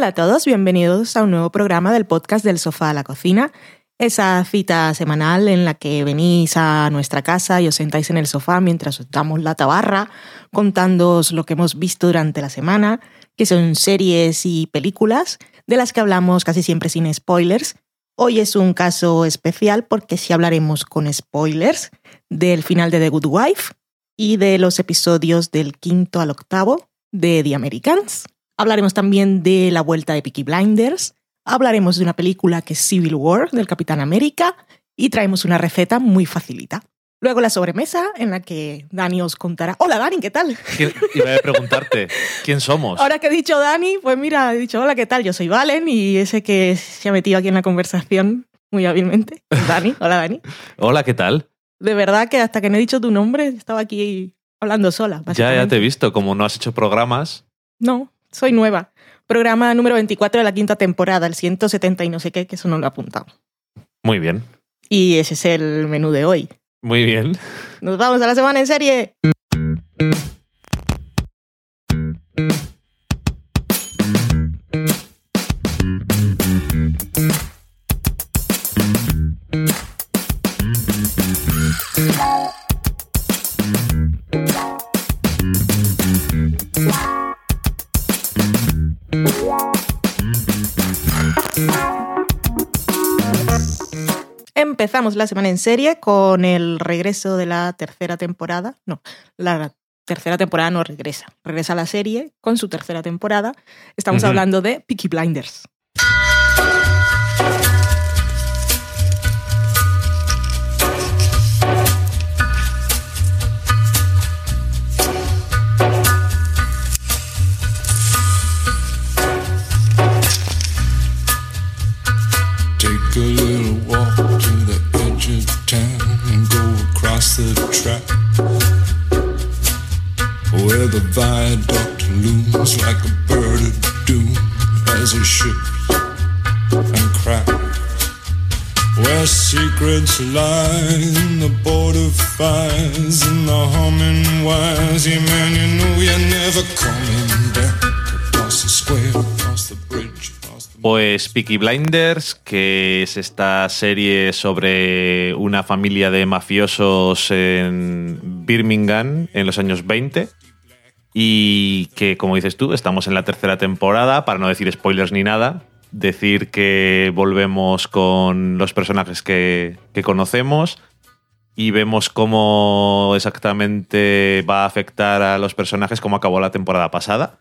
Hola a todos, bienvenidos a un nuevo programa del podcast del sofá a la cocina, esa cita semanal en la que venís a nuestra casa y os sentáis en el sofá mientras os damos la tabarra, contándoos lo que hemos visto durante la semana, que son series y películas, de las que hablamos casi siempre sin spoilers. Hoy es un caso especial porque sí hablaremos con spoilers del final de The Good Wife y de los episodios del quinto al octavo de The Americans. Hablaremos también de la vuelta de Peaky Blinders. Hablaremos de una película que es Civil War del Capitán América y traemos una receta muy facilita. Luego la sobremesa en la que Dani os contará. Hola Dani, ¿qué tal? Iba a preguntarte, ¿quién somos? Ahora que he dicho Dani, pues mira, he dicho hola, ¿qué tal? Yo soy Valen y ese que se ha metido aquí en la conversación muy hábilmente. Dani, hola Dani. hola, ¿qué tal? De verdad que hasta que no he dicho tu nombre estaba aquí hablando sola. Ya, ya te he visto, como no has hecho programas. No, soy nueva. Programa número 24 de la quinta temporada, el 170 y no sé qué, que eso no lo he apuntado. Muy bien. Y ese es el menú de hoy. Muy bien. Nos vamos a la semana en serie. Empezamos la semana en serie con el regreso de la tercera temporada. No, la tercera temporada no regresa. Regresa la serie con su tercera temporada. Estamos hablando de Peaky Blinders. Pues Peaky Blinders, que es esta serie sobre una familia de mafiosos en Birmingham en los años 20 y que, como dices tú, estamos en la tercera temporada, para no decir spoilers ni nada, decir que volvemos con los personajes que, conocemos y vemos cómo exactamente va a afectar a los personajes como acabó la temporada pasada.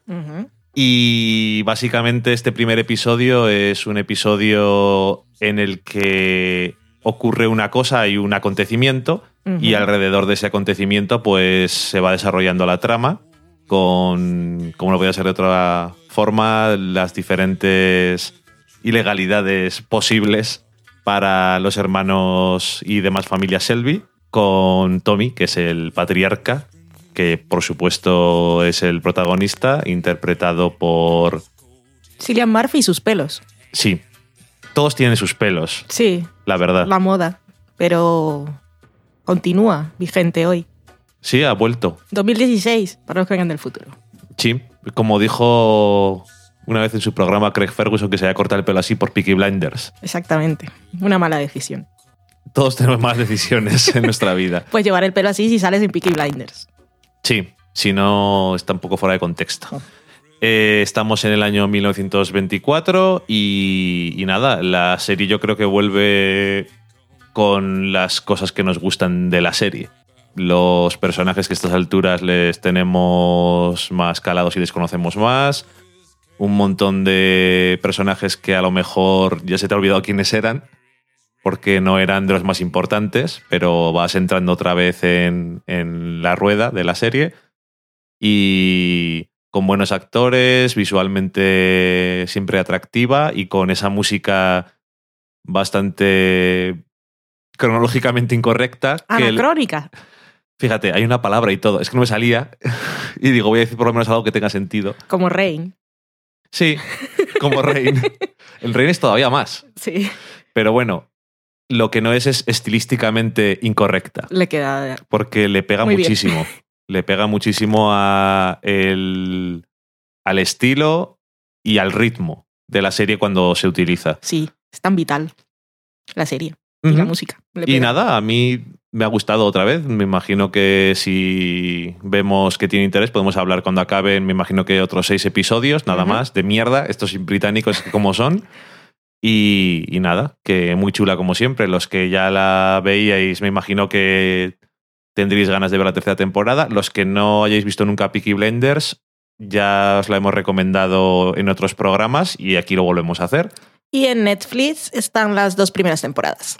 Y básicamente este primer episodio es un episodio en el que ocurre una cosa y un acontecimiento y alrededor de ese acontecimiento pues se va desarrollando la trama con, como no podía ser de otra forma, las diferentes ilegalidades posibles para los hermanos y demás familias Selby, con Tommy, que es el patriarca, que por supuesto es el protagonista, interpretado por... Cillian Murphy y sus pelos. Sí, todos tienen sus pelos. Sí. La verdad. La moda, pero continúa vigente hoy. Sí, ha vuelto. 2016, para los que vengan del futuro. Sí, como dijo una vez en su programa Craig Ferguson que se había cortado el pelo así por Peaky Blinders. Exactamente, una mala decisión. Todos tenemos malas decisiones en nuestra vida. Pues llevar el pelo así si sales en Peaky Blinders. Sí, si no está un poco fuera de contexto. Oh. Eh, estamos en el año 1924 y, y nada, la serie yo creo que vuelve con las cosas que nos gustan de la serie los personajes que a estas alturas les tenemos más calados y desconocemos más. Un montón de personajes que a lo mejor ya se te ha olvidado quiénes eran, porque no eran de los más importantes, pero vas entrando otra vez en, en la rueda de la serie. Y con buenos actores, visualmente siempre atractiva y con esa música bastante cronológicamente incorrecta. Anacrónica. Fíjate, hay una palabra y todo. Es que no me salía. Y digo, voy a decir por lo menos algo que tenga sentido. Como Rain. Sí, como Rain. El Rain es todavía más. Sí. Pero bueno, lo que no es es estilísticamente incorrecta. Le queda. Porque le pega muchísimo. Le pega muchísimo a el, al estilo, y al ritmo de la serie cuando se utiliza. Sí, es tan vital la serie y la música. Nada, a mí me ha gustado otra vez. Me imagino que si vemos que tiene interés, podemos hablar cuando acaben. Me imagino que otros seis episodios, nada más, de mierda. Estos británicos como son. Y, y nada, que muy chula como siempre. Los que ya la veíais, me imagino que tendréis ganas de ver la tercera temporada. Los que no hayáis visto nunca Peaky Blinders, ya os la hemos recomendado en otros programas y aquí lo volvemos a hacer. Y en Netflix están las dos primeras temporadas.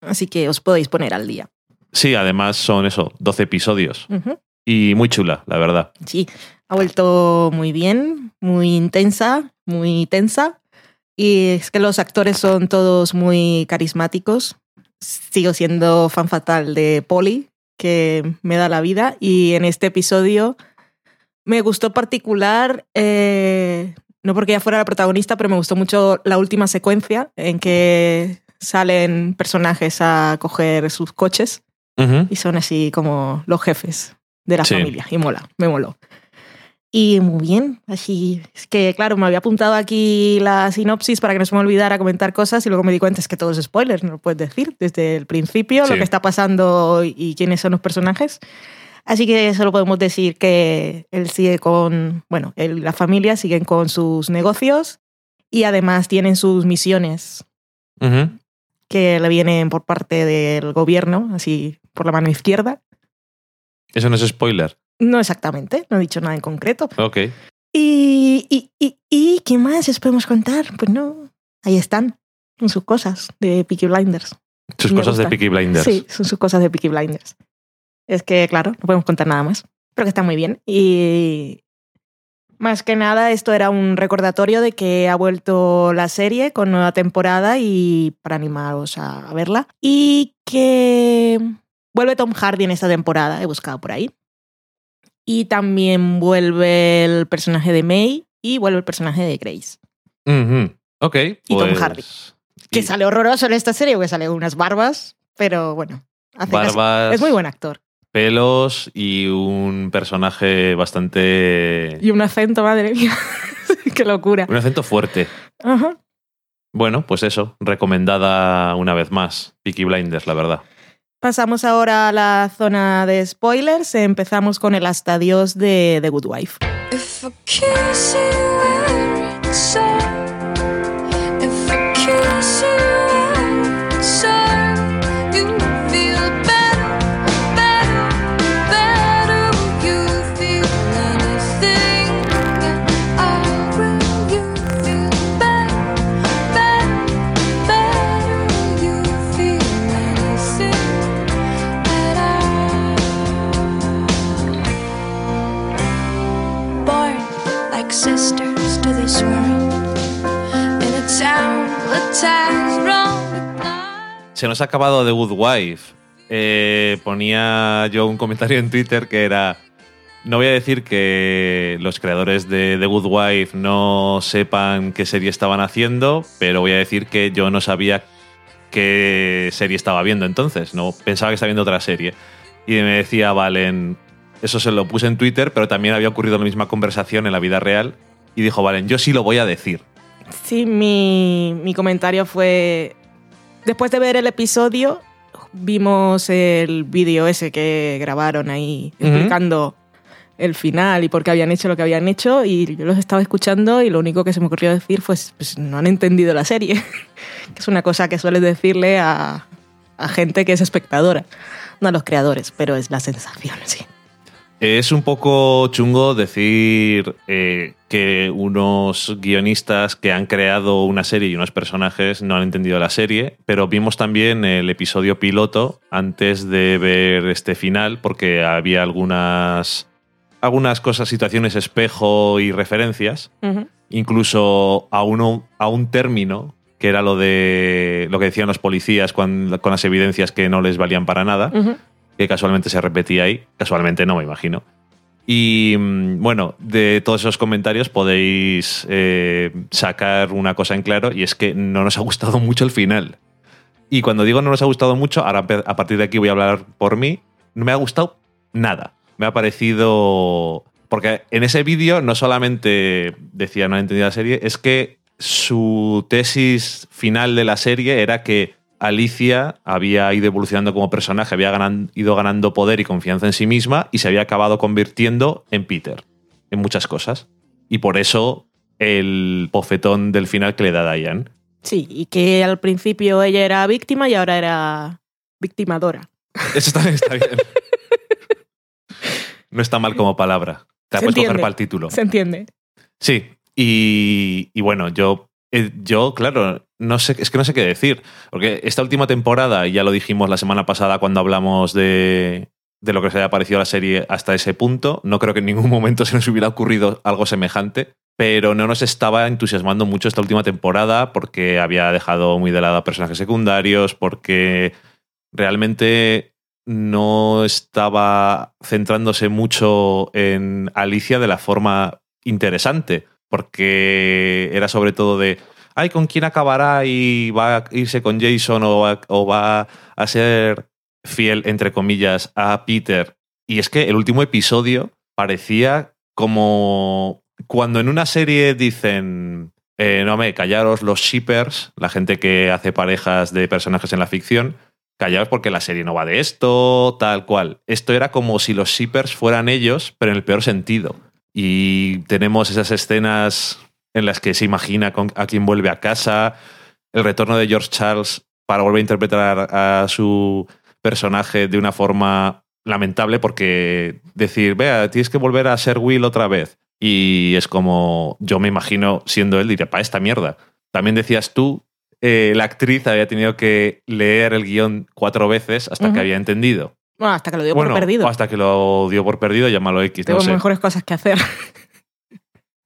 Así que os podéis poner al día. Sí, además son eso, 12 episodios. Y muy chula, la verdad. Sí, ha vuelto muy bien, muy intensa, muy tensa. Y es que los actores son todos muy carismáticos. Sigo siendo fan fatal de Polly, que me da la vida. Y en este episodio me gustó particular, eh, no porque ella fuera la protagonista, pero me gustó mucho la última secuencia en que salen personajes a coger sus coches y son así como los jefes de la Sí. familia. Y mola, me moló. Y muy bien, así es que claro, me había apuntado aquí la sinopsis para que no se me olvidara comentar cosas y luego me di cuenta es que todo es spoiler, no lo puedes decir desde el principio Sí. lo que está pasando y quiénes son los personajes. Así que solo podemos decir que él sigue con, bueno, él la familia siguen con sus negocios y además tienen sus misiones que le vienen por parte del gobierno, así por la mano izquierda. Eso no es spoiler. No exactamente, no he dicho nada en concreto. Ok. Y, y, y, y ¿qué más os podemos contar? Pues no, ahí están, son sus cosas de Peaky Blinders. Sus Me cosas de. Peaky Blinders. Sí, son sus cosas de Peaky Blinders. Es que, claro, no podemos contar nada más, pero que está muy bien. Y más que nada, esto era un recordatorio de que ha vuelto la serie con nueva temporada y para animaros a verla. Y que vuelve Tom Hardy en esta temporada, he buscado por ahí. Y también vuelve el personaje de May y vuelve el personaje de Grace. Ujú. Ok. Y Tom pues- Hardy. Que y sale horroroso en esta serie, porque sale unas barbas, pero bueno. Barbas, Es muy buen actor. Pelos y un personaje bastante. Y un acento, madre mía. Qué locura. Un acento fuerte. Ajá. Bueno, pues eso, recomendada una vez más. Peaky Blinders, la verdad. Pasamos ahora a la zona de spoilers. Empezamos con el hasta adiós de The Good Wife. If I Se nos ha acabado The Good Wife. Eh, ponía yo un comentario en Twitter que era. No voy a decir que los creadores de The Good Wife no sepan qué serie estaban haciendo, pero voy a decir que yo no sabía qué serie estaba viendo entonces. No pensaba que estaba viendo otra serie. Y me decía Valen, eso se lo puse en Twitter, pero también había ocurrido la misma conversación en la vida real. Y dijo Valen, yo sí lo voy a decir. Sí, mi, mi comentario fue. Después de ver el episodio, vimos el vídeo ese que grabaron ahí explicando el final y por qué habían hecho lo que habían hecho. Y yo los estaba escuchando y lo único que se me ocurrió decir fue: pues no han entendido la serie. que es una cosa que sueles decirle a, a gente que es espectadora, no a los creadores, pero es la sensación, sí. Es un poco chungo decir eh, que unos guionistas que han creado una serie y unos personajes no han entendido la serie, pero vimos también el episodio piloto antes de ver este final porque había algunas, algunas cosas, situaciones espejo y referencias, incluso a, uno, a un término que era lo de lo que decían los policías con las evidencias que no les valían para nada. Que casualmente se repetía ahí. Casualmente no, me imagino. Y mm, bueno, de todos esos comentarios podéis eh, sacar una cosa en claro y es que no nos ha gustado mucho el final. Y cuando digo no nos ha gustado mucho, ahora a partir de aquí voy a hablar por mí, no me ha gustado nada. Me ha parecido Porque en ese vídeo no solamente decía no entendía la serie, es que su tesis final de la serie era que Alicia había ido evolucionando como personaje, había ganan- ido ganando poder y confianza en sí misma y se había acabado convirtiendo en Peter, en muchas cosas. Y por eso el bofetón del final que le da Diane. Sí, y que al principio ella era víctima y ahora era victimadora. Eso también está bien. No está mal como palabra. Te la puedes coger entiende. para el título. ¿Se entiende? Sí, y, y bueno, yo, eh, yo, claro, no sé, es que no sé qué decir, porque esta última temporada, ya lo dijimos la semana pasada cuando hablamos de, de lo que se había parecido la serie hasta ese punto, no creo que en ningún momento se nos hubiera ocurrido algo semejante, pero no nos estaba entusiasmando mucho esta última temporada porque había dejado muy de lado a personajes secundarios, porque realmente no estaba centrándose mucho en Alicia de la forma interesante, porque era sobre todo de, ay, ¿con quién acabará y va a irse con Jason o va, a ser fiel, entre comillas, a Peter? Y es que el último episodio parecía como cuando en una serie dicen, eh, no me, callaros los shippers, la gente que hace parejas de personajes en la ficción, callaos porque la serie no va de esto, tal cual. Esto era como si los shippers fueran ellos, pero en el peor sentido. Y tenemos esas escenas en las que se imagina con- a quién vuelve a casa, el retorno de George Charles para volver a interpretar a su personaje de una forma lamentable porque decir, vea, tienes que volver a ser Will otra vez. Y es como, yo me imagino siendo él, diría, para esta mierda. También decías tú, eh, la actriz había tenido que leer el guion cuatro veces hasta que había entendido. Bueno, hasta que lo dio bueno, por perdido. hasta que lo dio por perdido, llámalo X, no Tengo sé. mejores cosas que hacer.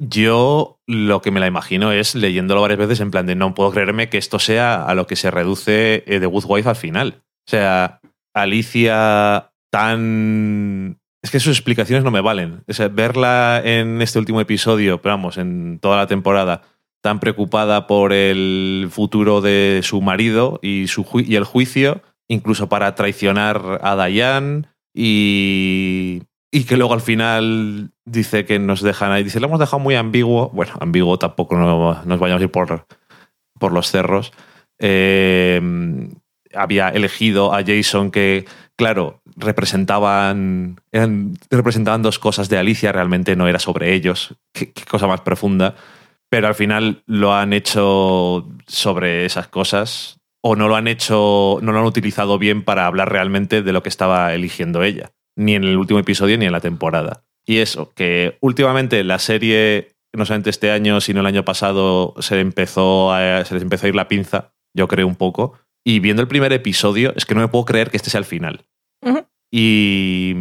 Yo lo que me la imagino es leyéndolo varias veces en plan de no puedo creerme que esto sea a lo que se reduce eh, The Good Wife al final. O sea, Alicia tan... Es que sus explicaciones no me valen. O sea, verla en este último episodio, pero vamos, en toda la temporada, tan preocupada por el futuro de su marido y, su ju- y el juicio, incluso para traicionar a Diane y, y que luego al final dice que nos dejan ahí. Dice, lo hemos dejado muy ambiguo. Bueno, ambiguo tampoco no, nos vayamos a ir por, por los cerros. Eh, había elegido a Jason que, claro, representaban, eran, representaban dos cosas de Alicia, realmente no era sobre ellos. Qué cosa más profunda. Pero al final lo han hecho sobre esas cosas o no lo han hecho, no lo han utilizado bien para hablar realmente de lo que estaba eligiendo ella, ni en el último episodio ni en la temporada. Y eso, que últimamente la serie, no solamente este año, sino el año pasado, se, empezó a- se les empezó a ir la pinza, yo creo un poco. Y viendo el primer episodio, es que no me puedo creer que este sea el final. Y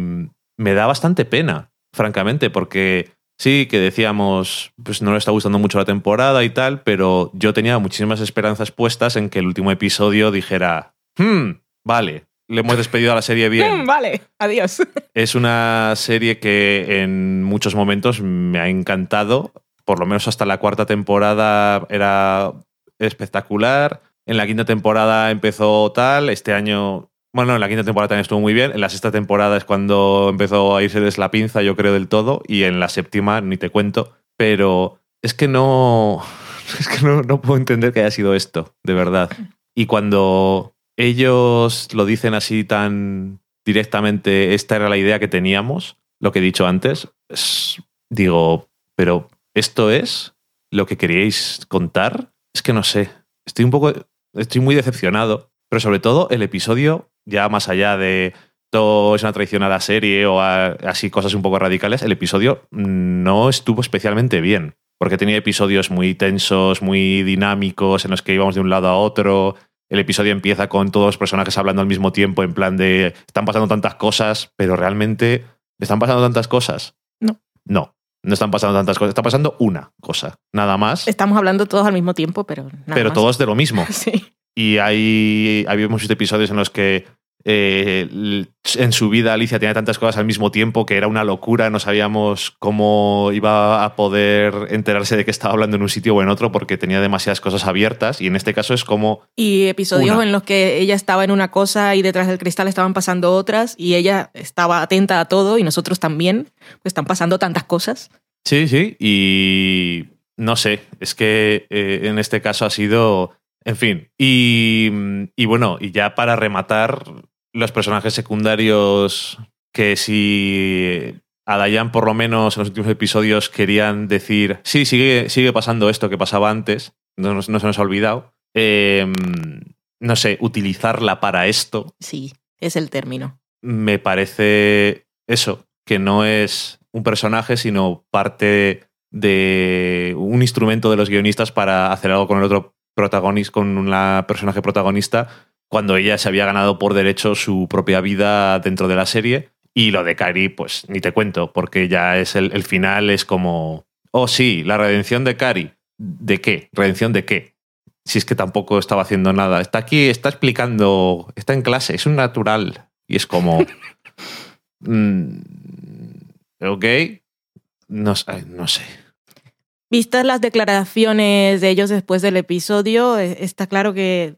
me da bastante pena, francamente, porque sí, que decíamos, pues no le está gustando mucho la temporada y tal, pero yo tenía muchísimas esperanzas puestas en que el último episodio dijera, hmm, vale, le hemos despedido a la serie bien. Vale, adiós. Es una serie que en muchos momentos me ha encantado. Por lo menos hasta la cuarta temporada era espectacular. En la quinta temporada empezó tal. Este año. Bueno, en la quinta temporada también estuvo muy bien. En la sexta temporada es cuando empezó a irse la pinza, yo creo, del todo. Y en la séptima, ni te cuento. Pero es que no. Es que no, no puedo entender que haya sido esto, de verdad. Y cuando ellos lo dicen así tan directamente, esta era la idea que teníamos, lo que he dicho antes, es- digo, pero ¿esto es lo que queríais contar? Es que no sé, estoy un poco, estoy muy decepcionado, pero sobre todo el episodio, ya más allá de todo es una traición a la serie o a- así cosas un poco radicales, el episodio no estuvo especialmente bien, porque tenía episodios muy tensos, muy dinámicos, en los que íbamos de un lado a otro, el episodio empieza con todos los personajes hablando al mismo tiempo, en plan de están pasando tantas cosas, pero realmente están pasando tantas cosas. No. No, no están pasando tantas cosas. Está pasando una cosa, nada más. Estamos hablando todos al mismo tiempo, pero nada pero más. todos de lo mismo. Sí. Y hay, habíamos visto episodios en los que eh, en su vida Alicia tenía tantas cosas al mismo tiempo que era una locura, no sabíamos cómo iba a poder enterarse de que estaba hablando en un sitio o en otro porque tenía demasiadas cosas abiertas y en este caso es como Y episodios Una. en los que ella estaba en una cosa y detrás del cristal estaban pasando otras y ella estaba atenta a todo y nosotros también, pues están pasando tantas cosas. Sí, sí, y no sé, es que eh, en este caso ha sido, en fin, y, y bueno, y ya para rematar, los personajes secundarios que si a Dayan por lo menos en los últimos episodios querían decir, sí, sigue, sigue pasando esto que pasaba antes, no, se nos ha olvidado, eh, no sé, utilizarla para esto Sí, es el término. me parece eso, que no es un personaje, sino parte de un instrumento de los guionistas para hacer algo con el otro protagonista, con una personaje protagonista, cuando ella se había ganado por derecho su propia vida dentro de la serie. Y lo de Cari, pues ni te cuento, porque ya es el, el final, es como, oh sí, la redención de Cari. ¿De qué? ¿Redención de qué? Si es que tampoco estaba haciendo nada. Está aquí, está explicando, está en clase, es un natural. Y es como. mm, ok. No sé. Vistas las declaraciones de ellos después del episodio, eh, está claro que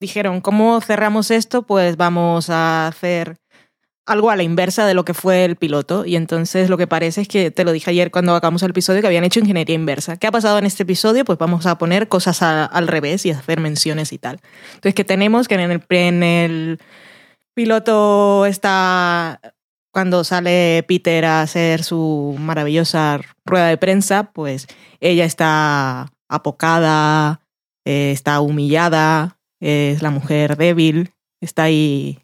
dijeron, ¿cómo cerramos esto? Pues vamos a hacer algo a la inversa de lo que fue el piloto. Y entonces lo que parece es que, te lo dije ayer cuando acabamos el episodio, que habían hecho ingeniería inversa. ¿Qué ha pasado en este episodio? Pues vamos a poner cosas al revés y hacer menciones y tal. Entonces, que tenemos que en el piloto está cuando sale Peter a hacer su maravillosa rueda de prensa, pues ella está apocada, eh, está humillada, es la mujer débil, está ahí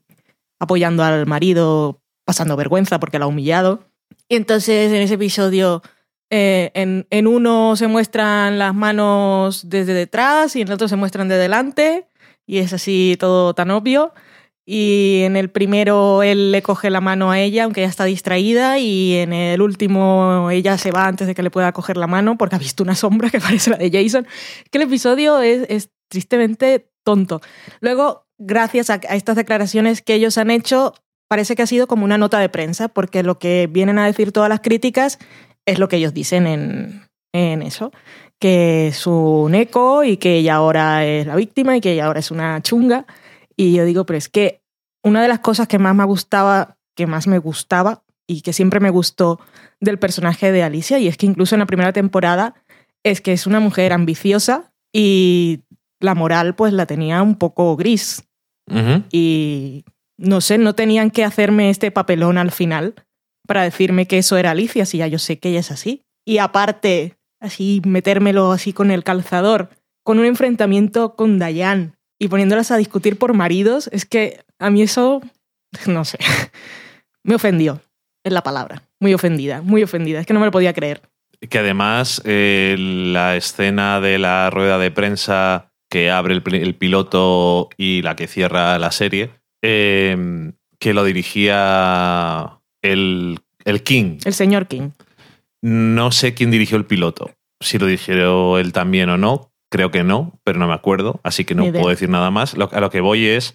apoyando al marido, pasando vergüenza porque la ha humillado. Y entonces en ese episodio, eh, en, en uno se muestran las manos desde detrás y en el otro se muestran de delante, y es así todo tan obvio. Y en el primero él le coge la mano a ella, aunque ella está distraída, y en el último ella se va antes de que le pueda coger la mano porque ha visto una sombra que parece la de Jason. Que el episodio es, es tristemente tonto. Luego, gracias a, estas declaraciones que ellos han hecho, parece que ha sido como una nota de prensa, porque lo que vienen a decir todas las críticas es lo que ellos dicen en, en eso, que es un eco y que ella ahora es la víctima y que ella ahora es una chunga. Y yo digo, pero es que una de las cosas que más me gustaba, que más me gustaba y que siempre me gustó del personaje de Alicia, y es que incluso en la primera temporada es que es una mujer ambiciosa y la moral pues la tenía un poco gris. Y no sé, no tenían que hacerme este papelón al final para decirme que eso era Alicia, si ya yo sé que ella es así. Y aparte, así metérmelo así con el calzador, con un enfrentamiento con Dayan y poniéndolas a discutir por maridos, es que a mí eso, no sé, me ofendió, es la palabra. Muy ofendida, muy ofendida, es que no me lo podía creer. Que además eh, la escena de la rueda de prensa que abre el, el piloto y la que cierra la serie, eh, que lo dirigía el, el King. El señor King. No sé quién dirigió el piloto, si lo dirigió él también o no. Creo que no, pero no me acuerdo, así que no puedo decir nada más. Lo- a lo que voy es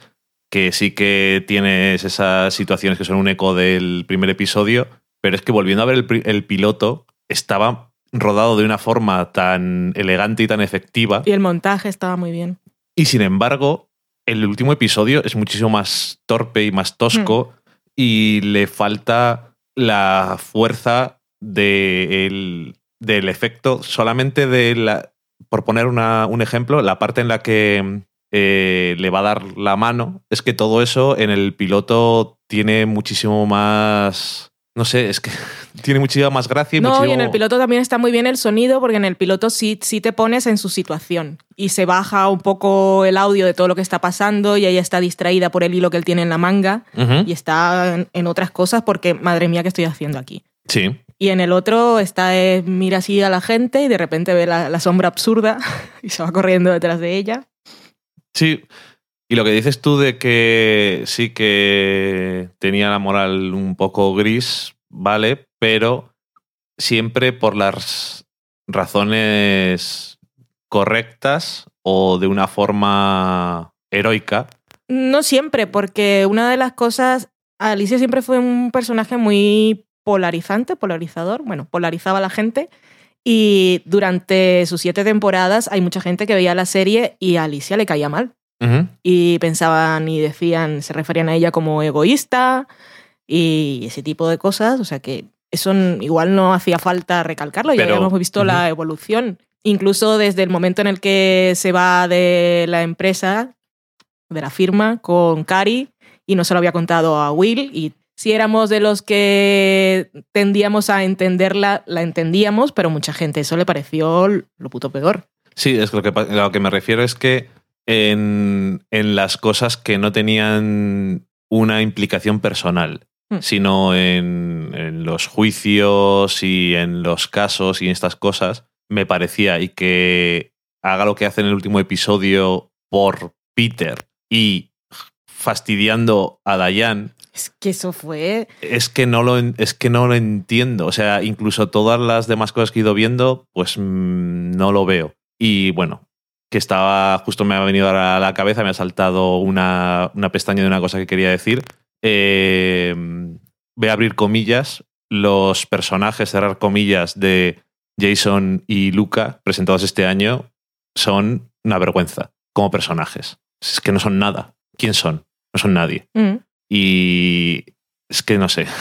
que sí que tienes esas situaciones que son un eco del primer episodio, pero es que volviendo a ver el, el piloto, estaba rodado de una forma tan elegante y tan efectiva, Y el montaje estaba muy bien. y sin embargo, el último episodio es muchísimo más torpe y más tosco, y le falta la fuerza de el- del efecto solamente de la. Por poner una- un ejemplo, la parte en la que eh, le va a dar la mano, es que todo eso en el piloto tiene muchísimo más. No sé, es que tiene muchísima más gracia y No, y en el piloto también está muy bien el sonido, porque en el piloto sí, sí te pones en su situación y se baja un poco el audio de todo lo que está pasando y ella está distraída por el hilo que él tiene en la manga y está en, en otras cosas porque, madre mía, ¿qué estoy haciendo aquí? Sí. Y en el otro está, eh, mira así a la gente y de repente ve la, la sombra absurda y se va corriendo detrás de ella. Sí. Y lo que dices tú de que sí que tenía la moral un poco gris, vale, pero siempre por las razones correctas o de una forma heroica, no siempre, porque una de las cosas, Alicia siempre fue un personaje muy polarizante, polarizador, bueno, polarizaba a la gente. Y durante sus siete temporadas hay mucha gente que veía la serie y a Alicia le caía mal. Y pensaban y decían, se referían a ella como egoísta y ese tipo de cosas. O sea que eso igual no hacía falta recalcarlo, ya Pero- habíamos visto la evolución. Incluso desde el momento en el que se va de la empresa, de la firma, con Cari y no se lo había contado a Will. Y si éramos de los que tendíamos a entenderla, la entendíamos, pero mucha gente eso le pareció lo puto peor. Sí, es lo que, lo que me refiero es que en, en las cosas que no tenían una implicación personal, Hmm. sino en, en los juicios y en los casos y en estas cosas, me parecía y que haga lo que hace en el último episodio por Peter y fastidiando a Diane, Es que eso fue es que no lo es que no lo entiendo. O sea, incluso todas las demás cosas que he ido viendo, pues mm, no lo veo. Y bueno, que estaba, justo me ha venido ahora a la cabeza, me ha saltado una, una pestaña de una cosa que quería decir. Eh, voy a abrir comillas. Los personajes, cerrar comillas, de Jason y Luca, presentados este año, son una vergüenza como personajes. Es que no son nada. ¿Quién son? No son nadie. mm, Y es que no sé.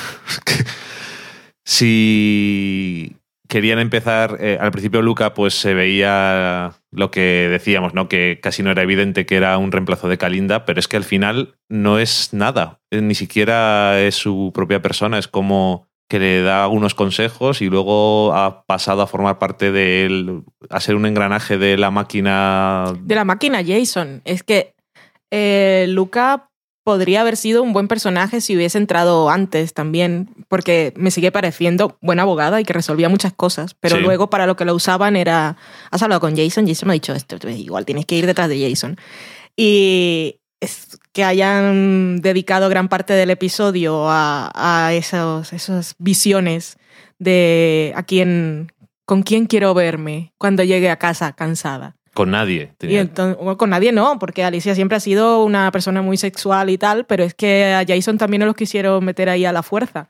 Si querían empezar, eh, al principio Luca pues se veía lo que decíamos, ¿no? Que casi no era evidente que era un reemplazo de Kalinda, pero es que al final no es nada. Eh, Ni siquiera es su propia persona, es como que le da algunos consejos y luego ha pasado a formar parte de él, a ser un engranaje de la máquina. de la máquina Jason. Es que eh, Luca podría haber sido un buen personaje si hubiese entrado antes también, porque me sigue pareciendo buena abogada y que resolvía muchas cosas, pero Sí. luego para lo que lo usaban era, has hablado con Jason, Jason me ha dicho esto, igual tienes que ir detrás de Jason. Y es que hayan dedicado gran parte del episodio a, a esos, esas visiones de a quién, con quién quiero verme cuando llegue a casa cansada. Con nadie. Y entonces, con nadie no, porque Alicia siempre ha sido una persona muy sexual y tal, pero es que a Jason también no los quisieron meter ahí a la fuerza.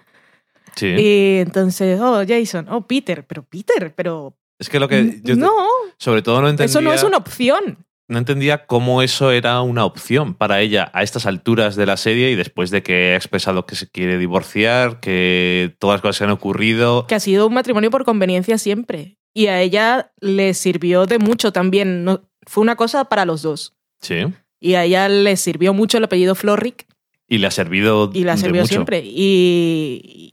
sí. Y entonces, oh, Jason, oh, Peter, pero Peter, pero... Es que lo que yo no, sobre todo no entendía. eso no es una opción. no entendía cómo eso era una opción para ella a estas alturas de la serie y después de que ha expresado que se quiere divorciar, que todas las cosas que han ocurrido. Que ha sido un matrimonio por conveniencia siempre. Y a ella le sirvió de mucho también. No, fue una cosa para los dos. Sí. Y a ella le sirvió mucho el apellido Florrick Y le ha servido. y de sirvió mucho. siempre. Y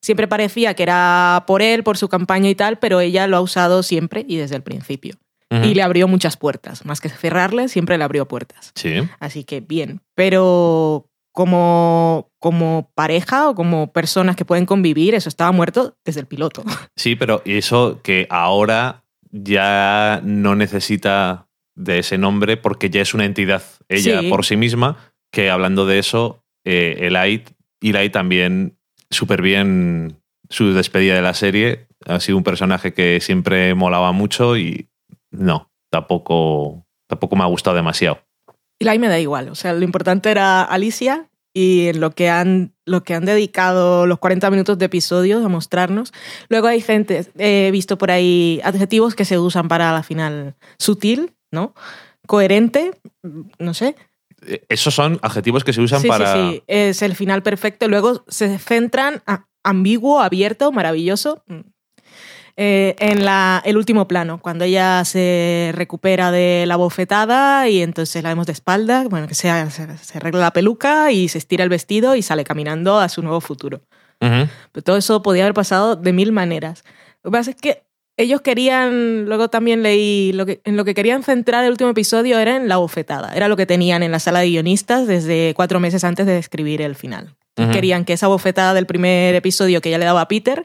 y siempre parecía que era por él, por su campaña y tal, pero ella lo ha usado siempre y desde el principio. Y le abrió muchas puertas. Más que cerrarle, siempre le abrió puertas. Sí. Así que bien. Pero como, como pareja o como personas que pueden convivir, eso estaba muerto desde el piloto. Sí, pero eso que ahora ya no necesita de ese nombre porque ya es una entidad ella Sí. por sí misma. Que hablando de eso, eh, Eli, Eli también súper bien su despedida de la serie. Ha sido un personaje que siempre molaba mucho y no, tampoco, tampoco me ha gustado demasiado. Y la ahí me da igual. O sea, lo importante era Alicia y en lo que han, lo que han dedicado los 40 minutos de episodios a mostrarnos. Luego hay gente, he visto por ahí adjetivos que se usan para la final. Sutil, ¿no? Coherente, no sé. Eh, Esos son adjetivos que se usan sí, para... sí, sí. Es el final perfecto. Luego se centran a ambiguo, abierto, maravilloso. Eh, en la, el último plano, cuando ella se recupera de la bofetada y entonces la vemos de espalda, bueno, que se, se, se arregla la peluca y se estira el vestido y sale caminando a su nuevo futuro. Pero todo eso podía haber pasado de mil maneras. Lo que pasa es que ellos querían, luego también leí, lo que, en lo que querían centrar el último episodio era en la bofetada. Era lo que tenían en la sala de guionistas desde cuatro meses antes de escribir el final. Ujú. Querían que esa bofetada del primer episodio que ella le daba a Peter,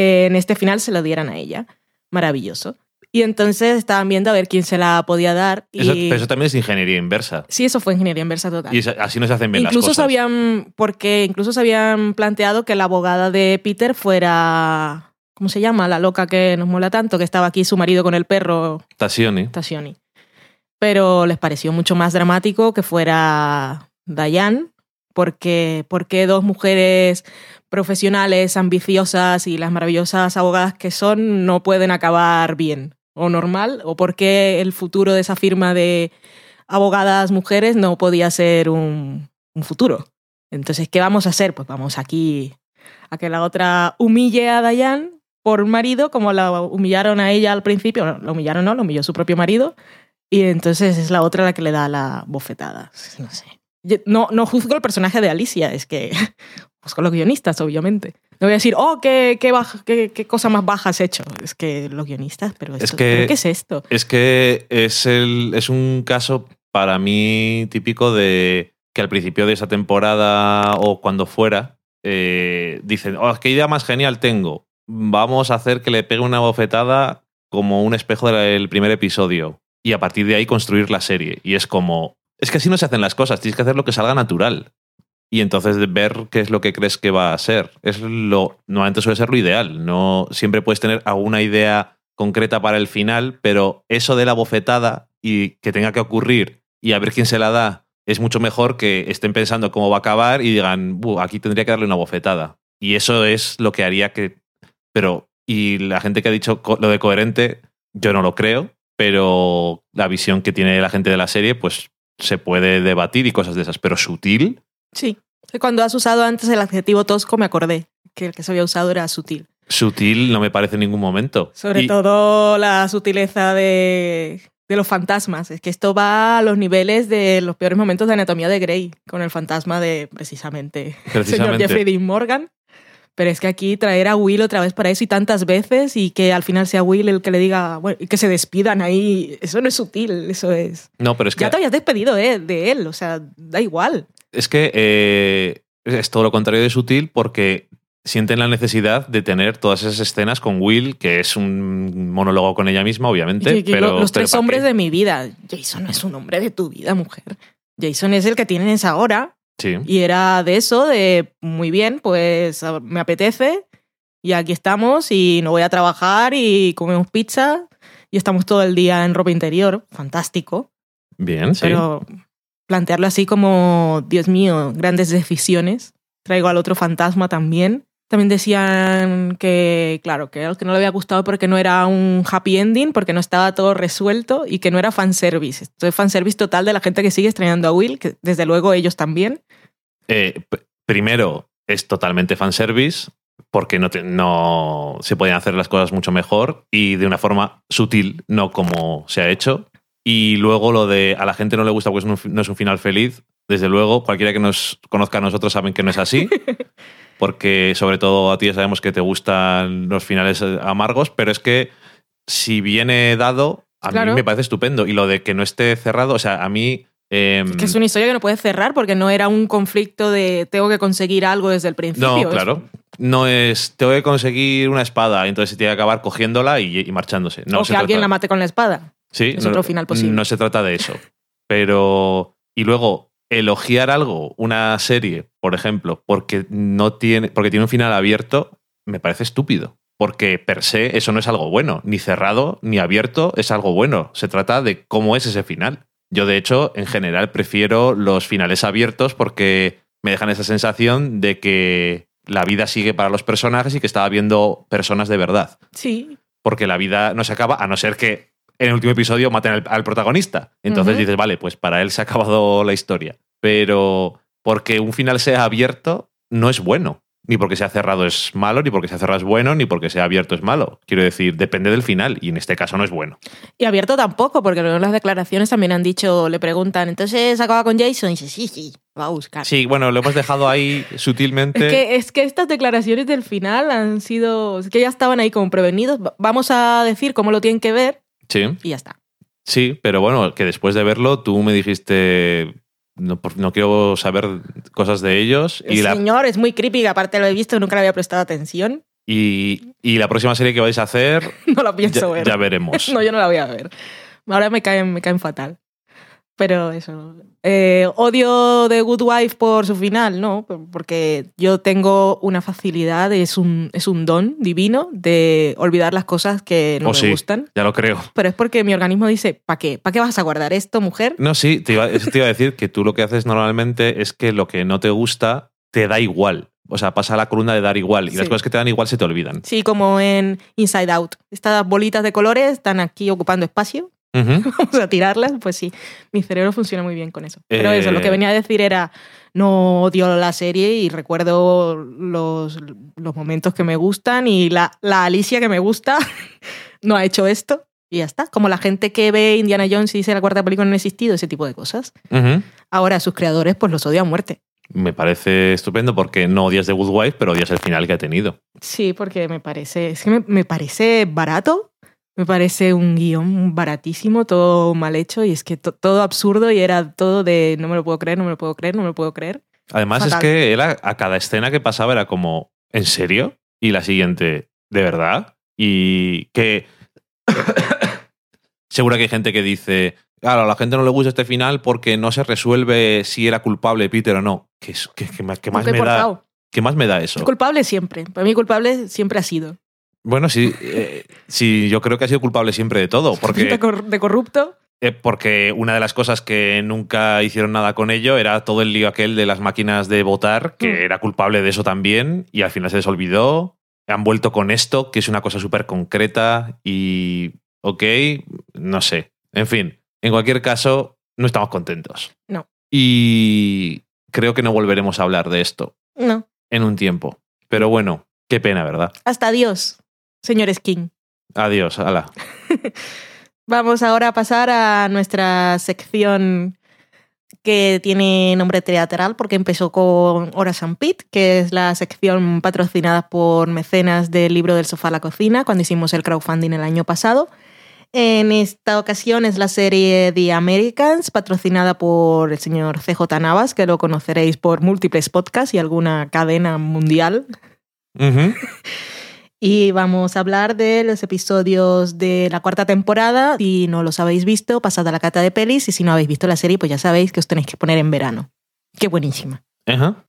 eh, en este final se la dieran a ella. Maravilloso. Y entonces estaban viendo a ver quién se la podía dar. Y... Eso, pero eso también es ingeniería inversa. Sí, eso fue ingeniería inversa total. Y así no se hacen bien incluso las cosas. habían, porque incluso se habían planteado que la abogada de Peter fuera, ¿cómo se llama? La loca que nos mola tanto, que estaba aquí su marido con el perro, Tassioni. Tassioni. pero les pareció mucho más dramático que fuera Diane, porque, porque dos mujeres profesionales, ambiciosas y las maravillosas abogadas que son no pueden acabar bien o normal, o porque el futuro de esa firma de abogadas mujeres no podía ser un, futuro. Entonces, ¿qué vamos a hacer? Pues vamos aquí a que la otra humille a Diane por marido, como la humillaron a ella al principio. La humillaron, no, lo humilló su propio marido. Y entonces es la otra la que le da la bofetada. No sé. No, no juzgo el personaje de Alicia, es que con los guionistas, obviamente. No voy a decir, oh, qué, qué, baja, qué, qué cosa más baja has hecho. Es que los guionistas, pero, esto, Es que- ¿pero ¿qué es esto? Es que es, el, es un caso para mí típico de que al principio de esa temporada o cuando fuera eh, dicen, oh, qué idea más genial tengo. Vamos a hacer que le pegue una bofetada como un espejo del primer episodio y a partir de ahí construir la serie. Y es como, es que así no se hacen las cosas, tienes que hacer lo que salga natural. Y entonces ver qué es lo que crees que va a ser. Es lo, normalmente suele ser lo ideal. No siempre puedes tener alguna idea concreta para el final, pero eso de la bofetada y que tenga que ocurrir y a ver quién se la da es mucho mejor que estén pensando cómo va a acabar y digan, "Bu, aquí tendría que darle una bofetada. Y eso es lo que haría que... Pero, y la gente que ha dicho lo de coherente, yo no lo creo, pero la visión que tiene la gente de la serie, pues se puede debatir y cosas de esas, pero sutil, Sí. Cuando has usado antes el adjetivo tosco, me acordé que el que se había usado era sutil. sutil no me parece en ningún momento. Sobre Y- todo la sutileza de, de los fantasmas. Es que esto va a los niveles de los peores momentos de Anatomía de Grey, con el fantasma de precisamente, el señor. Jeffrey Dean Morgan. Pero es que aquí traer a Will otra vez para eso y tantas veces y que al final sea Will el que le diga, bueno, y que se despidan ahí, eso no es sutil, eso es... No, pero es que Ya te habías despedido de él, o sea, da igual. Es que eh, es todo lo contrario de sutil porque sienten la necesidad de tener todas esas escenas con Will, que es un monólogo con ella misma, obviamente. Y pero, lo- los tres ¿para hombres qué? de mi vida. Jason no es un hombre de tu vida, mujer. Jason es el que tienes ahora. Sí. Y era de eso, de muy bien, pues me apetece. Y aquí estamos y no voy a trabajar y comemos pizza y estamos todo el día en ropa interior. Fantástico. Bien, sí. Pero plantearlo así como, Dios mío, grandes decisiones. Traigo al otro fantasma también. También decían que, claro, que, que no le había gustado porque no era un happy ending, porque no estaba todo resuelto y que no era fanservice. Esto es fanservice total de la gente que sigue extrañando a Will, que desde luego ellos también. Eh, primero, es totalmente fanservice porque no, te- no se podían hacer las cosas mucho mejor y de una forma sutil, no como se ha hecho. Y luego lo de a la gente no le gusta porque no es un final feliz. Desde luego, cualquiera que nos conozca a nosotros saben que no es así. Porque sobre todo a ti ya sabemos que te gustan los finales eh, amargos, pero es que si viene dado, a Claro. mí me parece estupendo. Y lo de que no esté cerrado, o sea, a mí... em, Es que es una historia que no puedes cerrar porque no era un conflicto de tengo que conseguir algo desde el principio. No, Es- claro. No es, tengo que conseguir una espada, entonces se tiene que acabar cogiéndola y, y marchándose. No o que alguien la mate con la espada. Sí, es no- otro final posible. No se trata de eso. Pero. Y luego, elogiar algo, una serie, por ejemplo, porque no tiene. Porque tiene un final abierto, me parece estúpido. Porque per se eso no es algo bueno. Ni cerrado ni abierto es algo bueno. Se trata de cómo es ese final. Yo, de hecho, en general prefiero los finales abiertos porque me dejan esa sensación de que la vida sigue para los personajes y que estaba viendo personas de verdad Sí, porque la vida no se acaba, a no ser que en el último episodio maten al, al protagonista. Entonces dices, vale, pues para él se ha acabado la historia. Pero porque un final sea abierto no es bueno. Ni porque sea cerrado es malo, ni porque sea cerrado es bueno, ni porque sea abierto es malo. Quiero decir, depende del final y en este caso no es bueno. Y abierto tampoco, porque luego en las declaraciones también han dicho, le preguntan, entonces acaba con Jason. Y dice, sí, sí, va a buscar. Sí, bueno, lo hemos dejado ahí sutilmente. Es que, es que estas declaraciones del final han sido, es que ya estaban ahí como prevenidos. Va- Vamos a decir cómo lo tienen que ver Sí, y ya está. sí, pero bueno, que después de verlo tú me dijiste, no, no quiero saber cosas de ellos. Y El la, señor es muy creepy, aparte lo he visto, nunca le había prestado atención. y, y la próxima serie que vais a hacer No la pienso ya, ver. ya veremos. No, yo no la voy a ver. Ahora me caen, me caen fatal. Pero eso. eh, odio de Good Wife por su final, no, porque yo tengo una facilidad, es un, es un don divino de olvidar las cosas que no Oh, me sí. gustan. Ya lo creo. Pero es porque mi organismo dice, ¿para qué? ¿Para qué vas a guardar esto, mujer? No, sí, te iba, te iba a decir que tú lo que haces normalmente es que lo que no te gusta te da igual. O sea, pasa a la columna de dar igual. Y las cosas que te dan igual se te olvidan. Sí, como en Inside Out. Estas bolitas de colores están aquí ocupando espacio. Ujú. Vamos a tirarlas. Pues sí, mi cerebro funciona muy bien con eso. Pero eso, lo que Eh. venía a decir era, no odio la serie y recuerdo los, los momentos que me gustan y la, la Alicia que me gusta no ha hecho esto. Y ya está. Como la gente que ve Indiana Jones y dice la cuarta película no ha existido, ese tipo de cosas. Ujú. Ahora sus creadores pues los odio a muerte. Me parece estupendo porque no odias The Good Wife, pero odias el final que ha tenido. Sí, porque me parece, es que me, me parece barato, me parece un guion baratísimo, todo mal hecho y es que to- todo absurdo y era todo de no me lo puedo creer, no me lo puedo creer, no me lo puedo creer. Además es que él a, a cada escena que pasaba era como, ¿en serio? Y la siguiente, ¿de verdad? Y que... Seguro que hay gente que dice, claro, a la gente no le gusta este final porque no se resuelve si era culpable Peter o no. ¿Qué, es- qué- qué más, qué más me da. ¿Qué más me da eso? Culpable siempre, para mí culpable siempre ha sido. Bueno, sí, eh, sí, yo creo que ha sido culpable siempre de todo, porque, de corrupto, eh, porque una de las cosas que nunca hicieron nada con ello era todo el lío aquel de las máquinas de votar, que Mm. era culpable de eso también, y al final se les olvidó. Han vuelto con esto, que es una cosa súper concreta y, ok, no sé. En fin, en cualquier caso, no estamos contentos. No. Y creo que no volveremos a hablar de esto no. en un tiempo. Pero bueno, qué pena, ¿verdad? Hasta adiós, señor King. Adiós, ala. Vamos ahora a pasar a nuestra sección que tiene nombre teatral porque empezó con Horas and Pit, que es la sección patrocinada por mecenas del libro del sofá a la cocina cuando hicimos el crowdfunding el año pasado. En esta ocasión es la serie The Americans, patrocinada por el señor CJ Navas, que lo conoceréis por múltiples podcasts y alguna cadena mundial. y vamos a hablar de los episodios de la cuarta temporada. Si no los habéis visto, pasad a la cata de pelis. Y si no habéis visto la serie, pues ya sabéis que os tenéis que poner en verano. Qué buenísima. Ajá.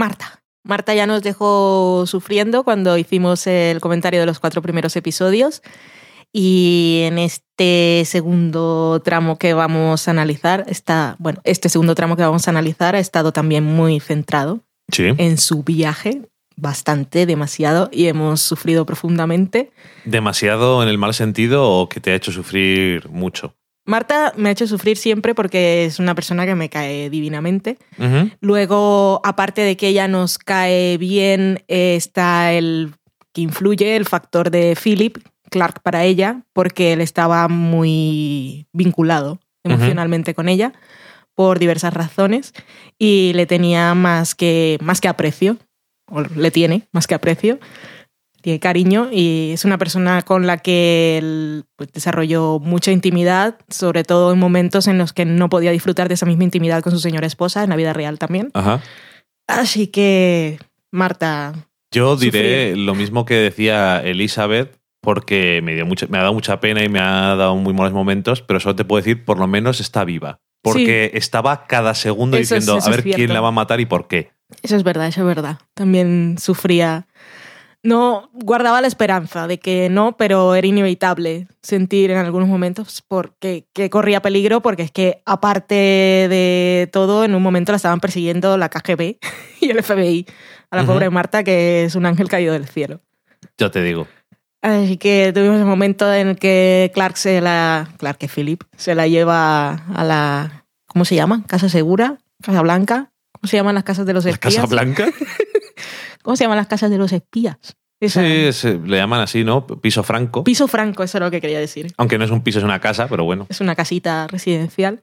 Marta. Marta ya nos dejó sufriendo cuando hicimos el comentario de los cuatro primeros episodios. Y en este segundo tramo que vamos a analizar, está, bueno, este segundo tramo que vamos a analizar ha estado también muy centrado Sí. en su viaje, bastante, demasiado, y hemos sufrido profundamente. ¿Demasiado en el mal sentido o que te ha hecho sufrir mucho? Marta me ha hecho sufrir siempre porque es una persona que me cae divinamente. Luego, aparte de que ella nos cae bien, eh, está el que influye, el factor de Philip Clark para ella, porque él estaba muy vinculado emocionalmente con ella por diversas razones y le tenía más que, más que aprecio, o le tiene más que aprecio, tiene cariño y es una persona con la que él pues, desarrolló mucha intimidad, sobre todo en momentos en los que no podía disfrutar de esa misma intimidad con su señora esposa, en la vida real también. Ajá. Así que, Marta, Yo diré lo mismo que decía Elizabeth, porque me, dio mucha, me ha dado mucha pena y me ha dado muy malos momentos, pero solo te puedo decir, por lo menos está viva. Porque estaba cada segundo Eso diciendo, a ver quién la va a matar y por qué. eso es verdad, eso es verdad. También sufría. No guardaba la esperanza de que no, pero era inevitable sentir en algunos momentos porque que corría peligro, porque es que aparte de todo, en un momento la estaban persiguiendo la KGB y el FBI a la pobre Marta, que es un ángel caído del cielo. Yo te digo. Así que tuvimos el momento en el que Clark se la. Clark que Philip se la lleva a la. ¿Cómo se llama? ¿Casa Segura? ¿Casa Blanca? ¿Cómo se llaman las casas de los ¿La espías? Casa Blanca? ¿Cómo se llaman las casas de los espías? Esa- Sí, le llaman así, ¿no? Piso franco. Piso franco, eso es lo que quería decir. Aunque no es un piso, es una casa, pero bueno. Es una casita residencial.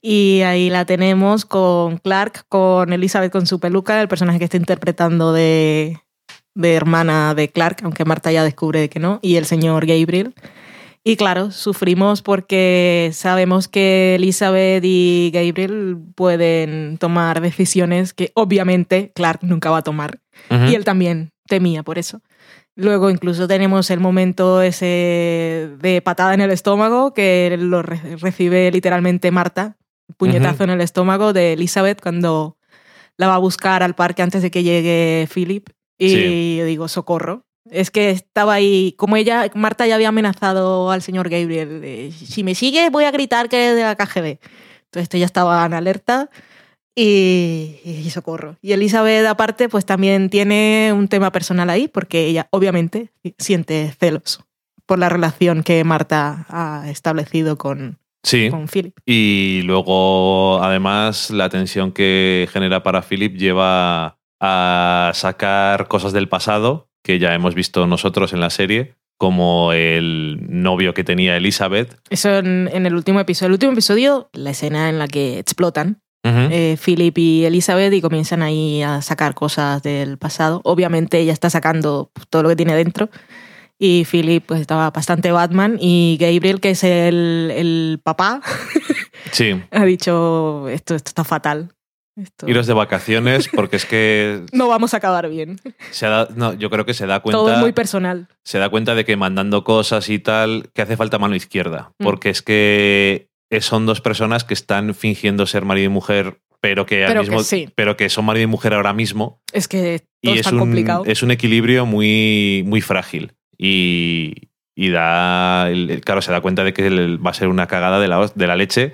Y ahí la tenemos con Clark, con Elizabeth con su peluca, el personaje que está interpretando de, de hermana de Clark, aunque Marta ya descubre que no, y el señor Gabriel. Y claro, sufrimos porque sabemos que Elizabeth y Gabriel pueden tomar decisiones que obviamente Clark nunca va a tomar. Y él también temía por eso. Luego incluso tenemos el momento ese de patada en el estómago que lo re- recibe literalmente Marta, puñetazo en el estómago de Elizabeth cuando la va a buscar al parque antes de que llegue Philip. Y Sí. yo digo, socorro. Es que estaba ahí, como ella, Marta ya había amenazado al señor Gabriel, de, si me sigue voy a gritar que es de la KGB. Entonces ya estaba en alerta y, y socorro. Y Elizabeth, aparte, pues también tiene un tema personal ahí, porque ella obviamente siente celos por la relación que Marta ha establecido con, Sí. con Philip. Y luego, además, la tensión que genera para Philip lleva a sacar cosas del pasado que ya hemos visto nosotros en la serie, como el novio que tenía Elizabeth. Eso en, en el último episodio. El último episodio, la escena en la que explotan eh, Philip y Elizabeth y comienzan ahí a sacar cosas del pasado. Obviamente ella está sacando todo lo que tiene dentro. Y Philip pues estaba bastante Batman y Gabriel, que es el, el papá, Sí. ha dicho esto, esto está fatal. Esto- Iros de vacaciones porque es que No vamos a acabar bien. se no, yo creo que se da cuenta Todo es muy personal. se da cuenta de que mandando cosas y tal, que hace falta mano izquierda. Mm. Porque es que son dos personas que están fingiendo ser marido y mujer, pero que, al Pero que mismo, sí. pero que son marido y mujer ahora mismo. Es que todo Y es un, complicado. es un equilibrio muy, muy frágil. Y, y da. el- Claro, se da cuenta de que el- va a ser una cagada de la, de la leche.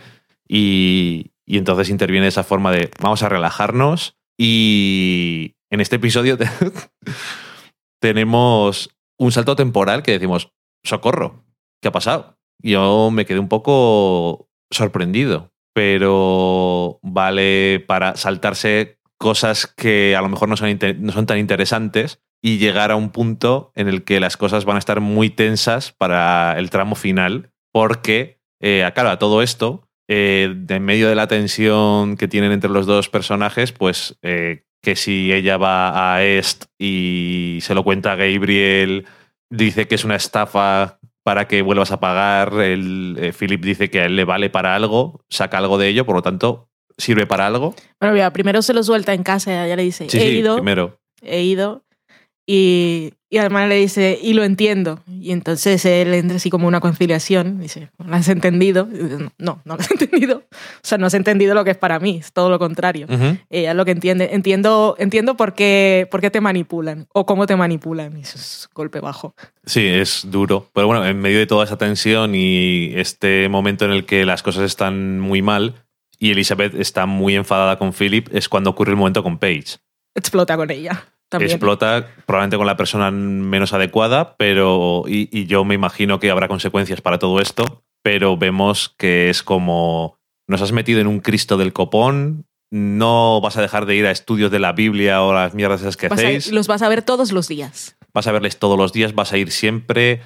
Y, y entonces interviene esa forma de vamos a relajarnos. Y en este episodio te- tenemos un salto temporal que decimos: socorro, ¿qué ha pasado? Yo me quedé un poco sorprendido, pero vale para saltarse cosas que a lo mejor no son, no son tan interesantes y llegar a un punto en el que las cosas van a estar muy tensas para el tramo final, porque, eh, a todo esto, eh, de en medio de la tensión que tienen entre los dos personajes, pues eh, que si ella va a Est y se lo cuenta a Gabriel, dice que es una estafa para que vuelvas a pagar, el, eh, Philip dice que a él le vale para algo, saca algo de ello, por lo tanto, sirve para algo. Bueno, mira, primero se lo suelta en casa, ella le dice, Sí, he sí, ido, primero. he ido. Y, y además le dice, y lo entiendo. Y entonces él entra así como una conciliación. Dice, ¿lo has entendido? Y dice, No, no lo has entendido. O sea, no has entendido lo que es para mí, es todo lo contrario. Ella es lo que entiende. Entiendo, entiendo por, qué, por qué te manipulan o cómo te manipulan. Y eso es golpe bajo. Sí, es duro. Pero bueno, en medio de toda esa tensión y este momento en el que las cosas están muy mal y Elizabeth está muy enfadada con Philip, es cuando ocurre el momento con Paige. Explota con ella. También. Explota probablemente con la persona menos adecuada, pero. Y, y yo me imagino que habrá consecuencias para todo esto, pero vemos que es como. Nos has metido en un Cristo del copón, no vas a dejar de ir a estudios de la Biblia o las mierdas esas que Vas a- hacéis. los vas a ver todos los días. vas a verles todos los días, vas a ir siempre.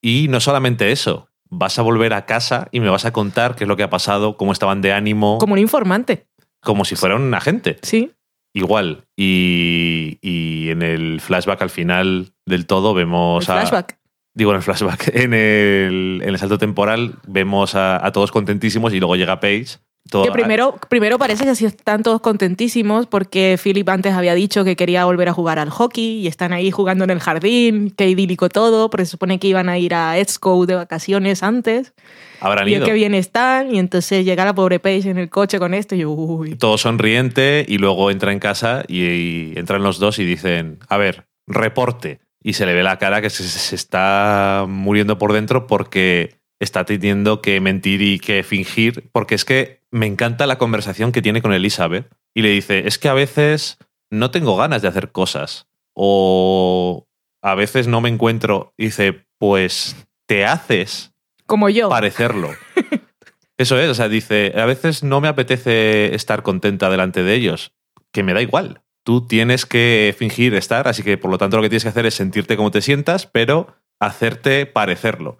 Y no solamente eso, vas a volver a casa y me vas a contar qué es lo que ha pasado, cómo estaban de ánimo, Como un informante. como si fuera un agente. Sí. Igual. Y, y en el flashback al final del todo vemos El a. flashback. Digo, en el flashback. En el, en el salto temporal vemos a, a todos contentísimos y luego llega Paige. Que primero, primero parece que así están todos contentísimos porque Philip antes había dicho que quería volver a jugar al hockey y están ahí jugando en el jardín, qué idílico todo, porque se supone que iban a ir a Exco de vacaciones antes. habrán Y ido. qué bien están, y entonces llega la pobre Paige en el coche con esto y yo, uy. todo sonriente y luego entra en casa y, y entran los dos y dicen, a ver, reporte. Y se le ve la cara que se, se está muriendo por dentro porque está teniendo que mentir y que fingir, porque es que me encanta la conversación que tiene con Elizabeth y le dice, es que a veces no tengo ganas de hacer cosas o a veces no me encuentro. Y dice, pues te haces Como yo. parecerlo. Eso es, o sea, dice, a veces no me apetece estar contenta delante de ellos, que me da igual. tú tienes que fingir estar, así que por lo tanto lo que tienes que hacer es sentirte como te sientas, pero hacerte parecerlo.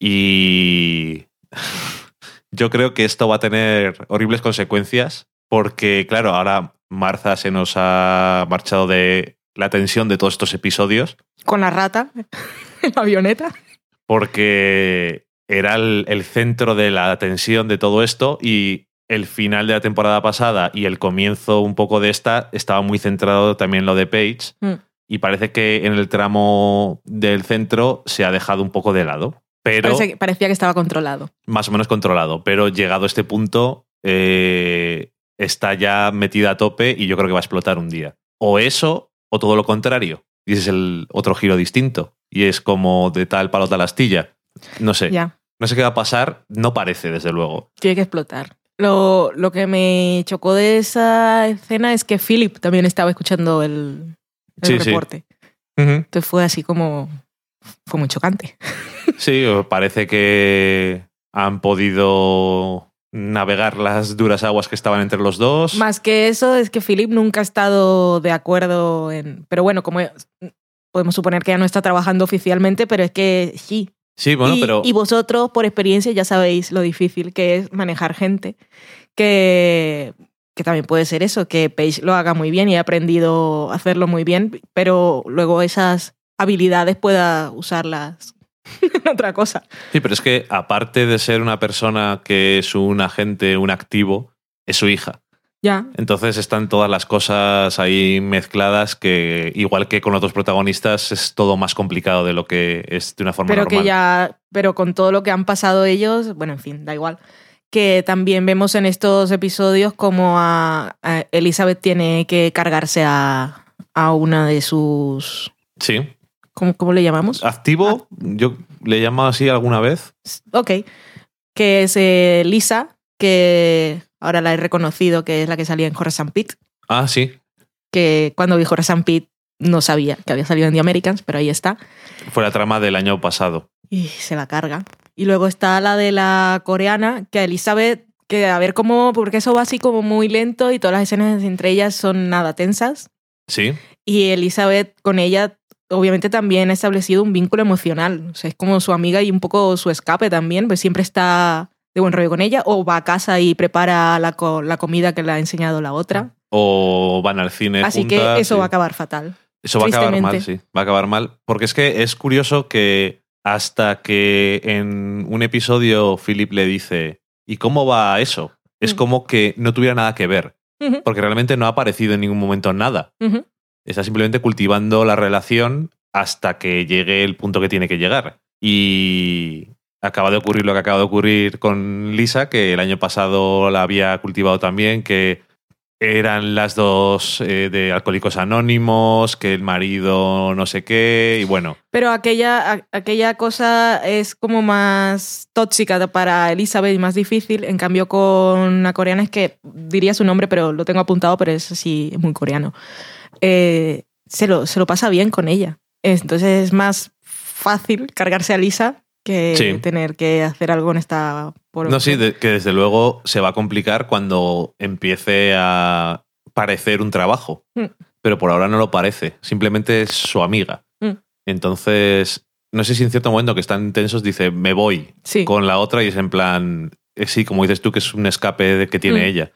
Y yo creo que esto va a tener horribles consecuencias porque, claro, ahora Marza se nos ha marchado de la tensión de todos estos episodios Con la rata en la avioneta. porque era el, el centro de la tensión de todo esto y el final de la temporada pasada y el comienzo un poco de esta estaba muy centrado también en lo de Page Mm. y parece que en el tramo del centro se ha dejado un poco de lado. Pero Parece que- parecía que estaba controlado. más o menos controlado, pero llegado a este punto eh, está ya metida a tope y yo creo que va a explotar un día. O eso, o todo lo contrario. Y ese es el otro giro distinto. Y es como de tal palo tal astilla. No sé. Ya, No sé qué va a pasar. No parece, desde luego. tiene que explotar. Lo, lo que me chocó de esa escena es que Philip también estaba escuchando el, el Sí, sí. reporte. Entonces fue así como... Fue muy chocante. Sí, parece que han podido navegar las duras aguas que estaban entre los dos. Más que eso, es que Philip nunca ha estado de acuerdo en... Pero bueno, como podemos suponer que ya no está trabajando oficialmente, pero es que sí. Sí, bueno, y, pero. y vosotros, por experiencia, ya sabéis lo difícil que es manejar gente. Que, que también puede ser eso, que Paige lo haga muy bien y ha aprendido a hacerlo muy bien, pero luego esas habilidades pueda usarlas otra cosa. Sí, pero es que aparte de ser una persona que es un agente, un activo, es su hija. Ya. Entonces están todas las cosas ahí mezcladas que, igual que con otros protagonistas, es todo más complicado de lo que es de una forma Pero normal. que ya, pero con todo lo que han pasado ellos, bueno, en fin, da igual. Que también vemos en estos episodios como a, a Elizabeth tiene que cargarse a, a una de sus. Sí. ¿Cómo, cómo le llamamos? Activo, yo le he llamado así alguna vez. Ok. Que es eh, Lisa, que ahora la he reconocido que es la que salía en Horace and Pete. Ah, sí. Que cuando vi Horace and Pete no sabía que había salido en The Americans, pero ahí está. Fue la trama del año pasado. Y se la carga. Y luego está la de la coreana, que a Elizabeth, que a ver cómo, porque eso va así como muy lento y todas las escenas entre ellas son nada tensas. Sí. Y Elizabeth con ella obviamente también ha establecido un vínculo emocional. O sea, es como su amiga y un poco su escape también, pues siempre está de buen rollo con ella o va a casa y prepara la, co- la comida que le ha enseñado la otra. O van al cine Así juntas, que eso sí. va a acabar fatal. Eso va a acabar mal, sí. Va a acabar mal. Porque es que es curioso que hasta que en un episodio Philip le dice, ¿y cómo va eso? Es Mm. como que no tuviera nada que ver. Porque realmente no ha aparecido en ningún momento nada. Está simplemente cultivando la relación hasta que llegue el punto que tiene que llegar. Y acaba de ocurrir lo que acaba de ocurrir con Lisa, que el año pasado la había cultivado también, que eran las dos eh, de Alcohólicos Anónimos, que el marido no sé qué, y bueno, Pero aquella, aquella cosa es como más tóxica para Elizabeth y más difícil. En cambio, con la coreana es que diría su nombre, pero lo tengo apuntado, pero es así, muy coreano. Eh, se, lo, se lo pasa bien con ella. Entonces es más fácil cargarse a Lisa que Sí. tener que hacer algo en esta... por- no sí, de- que desde luego se va a complicar cuando empiece a parecer un trabajo. Mm. Pero por ahora no lo parece, simplemente es su amiga. Mm. Entonces, no sé si en cierto momento que están tensos dice, me voy, Sí. con la otra y es en plan, eh, sí, como dices tú, que es un escape de- que tiene Mm. ella.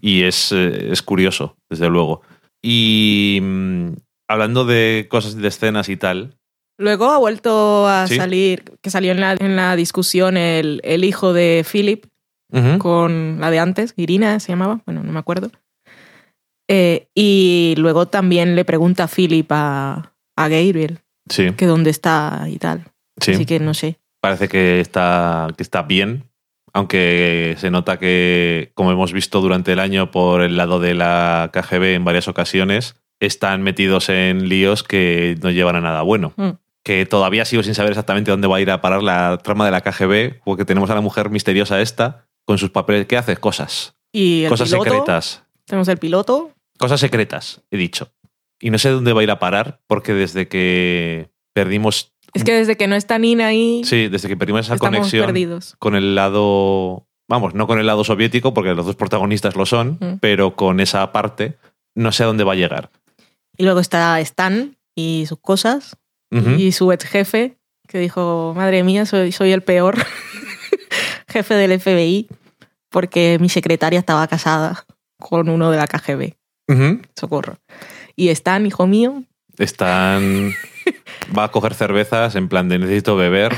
Y es, eh, es curioso, desde luego. Y mm, hablando de cosas de escenas y tal, Luego ha vuelto a Sí. salir, que salió en la, en la discusión el, el hijo de Philip, con la de antes, Irina se llamaba, bueno, no me acuerdo. Eh, y luego también le pregunta a Philip a, a Gabriel sí, que dónde está y tal. sí. Así que no sé. parece que está, que está bien, aunque se nota que, como hemos visto durante el año por el lado de la KGB en varias ocasiones, están metidos en líos que no llevan a nada bueno. Mm. Que todavía sigo sin saber exactamente dónde va a ir a parar la trama de la KGB, porque tenemos a la mujer misteriosa esta con sus papeles. ¿Qué hace? Cosas. Y el Cosas piloto, secretas. Tenemos el piloto. Cosas secretas, he dicho. Y no sé dónde va a ir a parar, porque desde que perdimos. Es que desde que no está Nina ahí, Sí, desde que perdimos esa conexión. perdidos. con el lado, vamos, no con el lado soviético, porque los dos protagonistas lo son, Mm. pero con esa parte, no sé a dónde va a llegar. Y luego está Stan y sus cosas. Y su ex jefe, que dijo, madre mía, soy, soy el peor jefe del FBI, porque mi secretaria estaba casada con uno de la KGB. Socorro. Y Stan, hijo mío, Están. Va a coger cervezas en plan de necesito beber.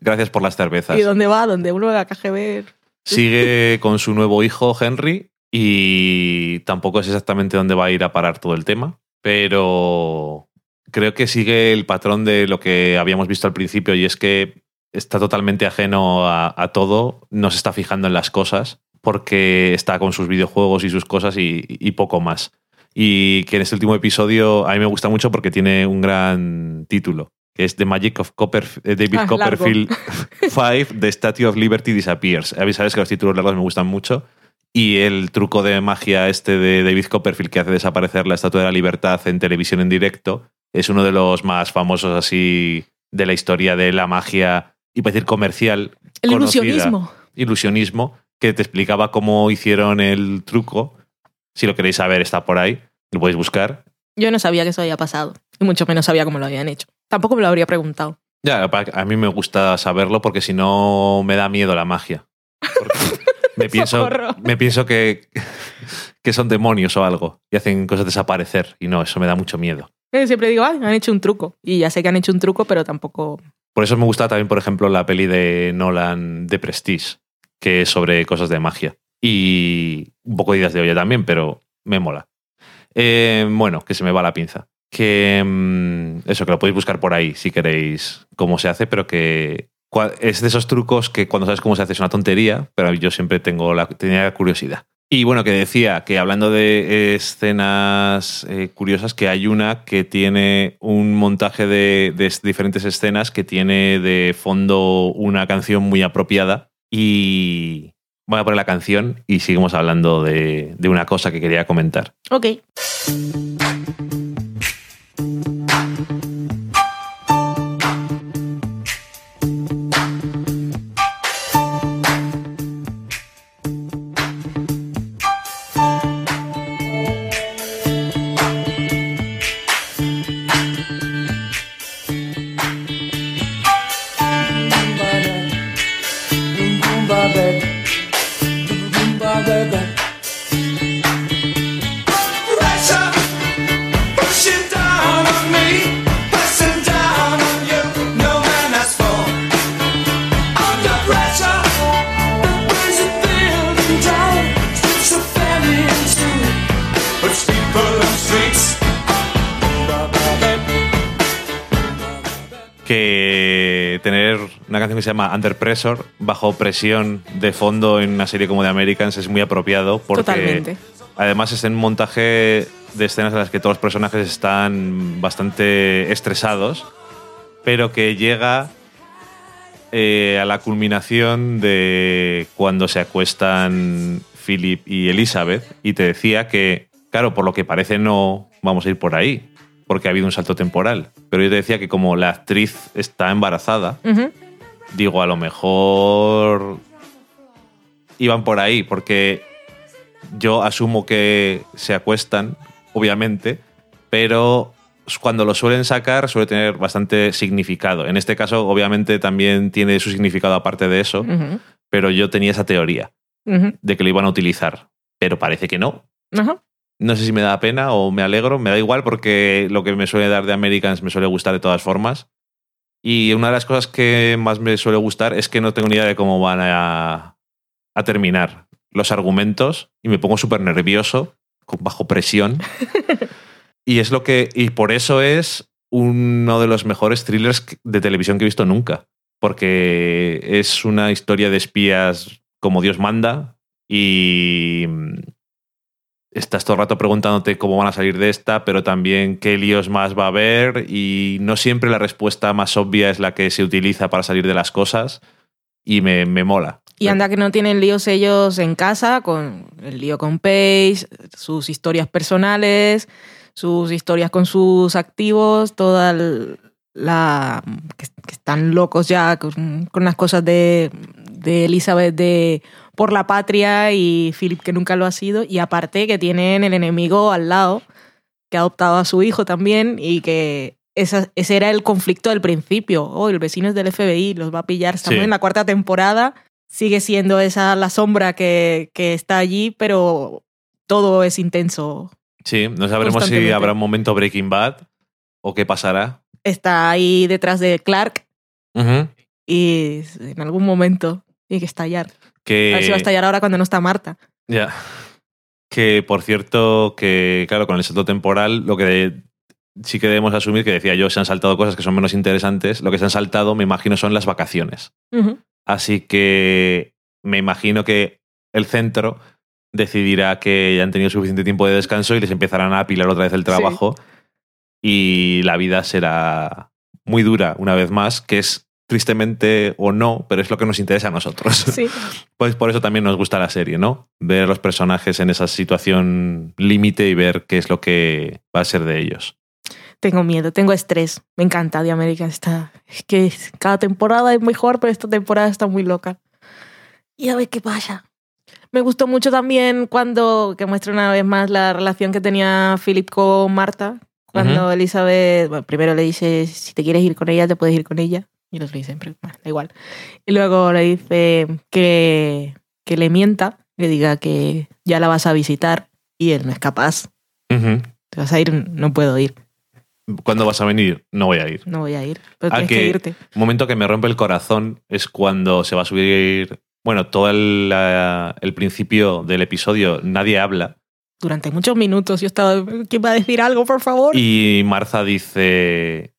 Gracias por las cervezas. ¿y dónde va? Donde uno de la KGB... Sigue con su nuevo hijo, Henry, y tampoco es exactamente dónde va a ir a parar todo el tema, pero creo que sigue el patrón de lo que habíamos visto al principio, y es que está totalmente ajeno a, a todo, no se está fijando en las cosas, porque está con sus videojuegos y sus cosas y, y poco más. Y que en este último episodio a mí me gusta mucho porque tiene un gran título, que es The Magic of Copper, eh, David Ah. Copperfield 5, The Statue of Liberty Disappears. A mí sabes que los títulos largos me gustan mucho. Y el truco de magia este de David Copperfield que hace desaparecer la Estatua de la Libertad en televisión en directo es uno de los más famosos así de la historia de la magia, y para decir comercial. El conocida. ilusionismo. Ilusionismo, que te explicaba cómo hicieron el truco. Si lo queréis saber, está por ahí. Lo podéis buscar. Yo no sabía que eso había pasado. Y mucho menos sabía cómo lo habían hecho. Tampoco me lo habría preguntado. Ya, a mí me gusta saberlo porque si no me da miedo la magia. Me pienso, me pienso que, que son demonios o algo y hacen cosas desaparecer. Y no, eso me da mucho miedo. Eh, Siempre digo, ay, han hecho un truco. Y ya sé que han hecho un truco, pero tampoco... Por eso me gusta también, por ejemplo, la peli de Nolan de Prestige, que es sobre cosas de magia. Y un poco de ideas de olla también, pero me mola. Eh, bueno, que se me va la pinza. Que mm, eso, que lo podéis buscar por ahí si queréis cómo se hace, pero que es de esos trucos que cuando sabes cómo se hace es una tontería, pero yo siempre tengo la, tenía la curiosidad. Y bueno, que decía que hablando de escenas eh, curiosas, que hay una que tiene un montaje de, de es- diferentes escenas que tiene de fondo una canción muy apropiada. Y voy a poner la canción y seguimos hablando de, de una cosa que quería comentar. Ok. Que se llama Under Pressure, bajo presión de fondo en una serie como The Americans es muy apropiado porque Totalmente. además es en un montaje de escenas en las que todos los personajes están bastante estresados, pero que llega eh, a la culminación de cuando se acuestan Philip y Elizabeth y te decía que, claro, por lo que parece no vamos a ir por ahí, porque ha habido un salto temporal. Pero yo te decía que como la actriz está embarazada, Ujú. Digo, a lo mejor iban por ahí, porque yo asumo que se acuestan, obviamente, pero cuando lo suelen sacar suele tener bastante significado. En este caso, obviamente, también tiene su significado aparte de eso, pero yo tenía esa teoría de que lo iban a utilizar, pero parece que no. No sé si me da pena o me alegro, me da igual porque lo que me suele dar de Americans me suele gustar de todas formas. Y una de las cosas que más me suele gustar es que no tengo ni idea de cómo van a, a terminar los argumentos y me pongo súper nervioso, con bajo presión. y es lo que. Y por eso es uno de los mejores thrillers de televisión que he visto nunca. Porque es una historia de espías como Dios manda. Y estás todo el rato preguntándote cómo van a salir de esta, pero también qué líos más va a haber y no siempre la respuesta más obvia es la que se utiliza para salir de las cosas y me, me mola. Y anda que no tienen líos ellos en casa, con el lío con Paige, sus historias personales, sus historias con sus activos, toda la... que, que están locos ya con, con las cosas de, de Elizabeth de por la patria y Philip que nunca lo ha sido. Y aparte que tienen el enemigo al lado, que ha adoptado a su hijo también y que esa- ese era el conflicto del principio. Oh, el vecino es del FBI, los va a pillar. Estamos Sí. en la cuarta temporada. Sigue siendo esa la sombra que, que está allí, pero todo es intenso. Sí, no sabremos si habrá un momento Breaking Bad o qué pasará. Está ahí detrás de Clark Ujú. y en algún momento tiene que estallar. Que, A ver si va a estallar ahora cuando no está Marta. Ya. Que por cierto, que claro, con el salto temporal, lo que sí que debemos asumir, que decía yo, se han saltado cosas que son menos interesantes. Lo que se han saltado, me imagino, son las vacaciones. Así que me imagino que el centro decidirá que ya han tenido suficiente tiempo de descanso y les empezarán a apilar otra vez el trabajo. Y la vida será muy dura una vez más, que es tristemente o no, pero es lo que nos interesa a nosotros. Sí. Pues por eso también nos gusta la serie, ¿no? Ver a los personajes en esa situación límite y ver qué es lo que va a ser de ellos. Tengo miedo, tengo estrés. Me encanta The American. Está, es que cada temporada es mejor, pero esta temporada está muy loca. Y a ver qué pasa. Me gustó mucho también cuando, que muestra una vez más la relación que tenía Philip con Marta. Cuando Ujú. Elizabeth, bueno, primero le dice, si te quieres ir con ella, te puedes ir con ella. Y el otro le dice, "Pero, bueno, da igual. Y luego le dice que, que le mienta, le diga que ya la vas a visitar. Y él no es capaz. Te vas a ir, no puedo ir, ¿Cuándo vas a venir? No voy a ir. no voy a ir. Pero Ah, tienes que que- irte. Un momento que me rompe el corazón es cuando se va a subir, bueno, todo el, la- el principio del episodio, nadie habla. durante muchos minutos. Yo estaba, ¿quién va a decir algo, por favor? Y Marza dice,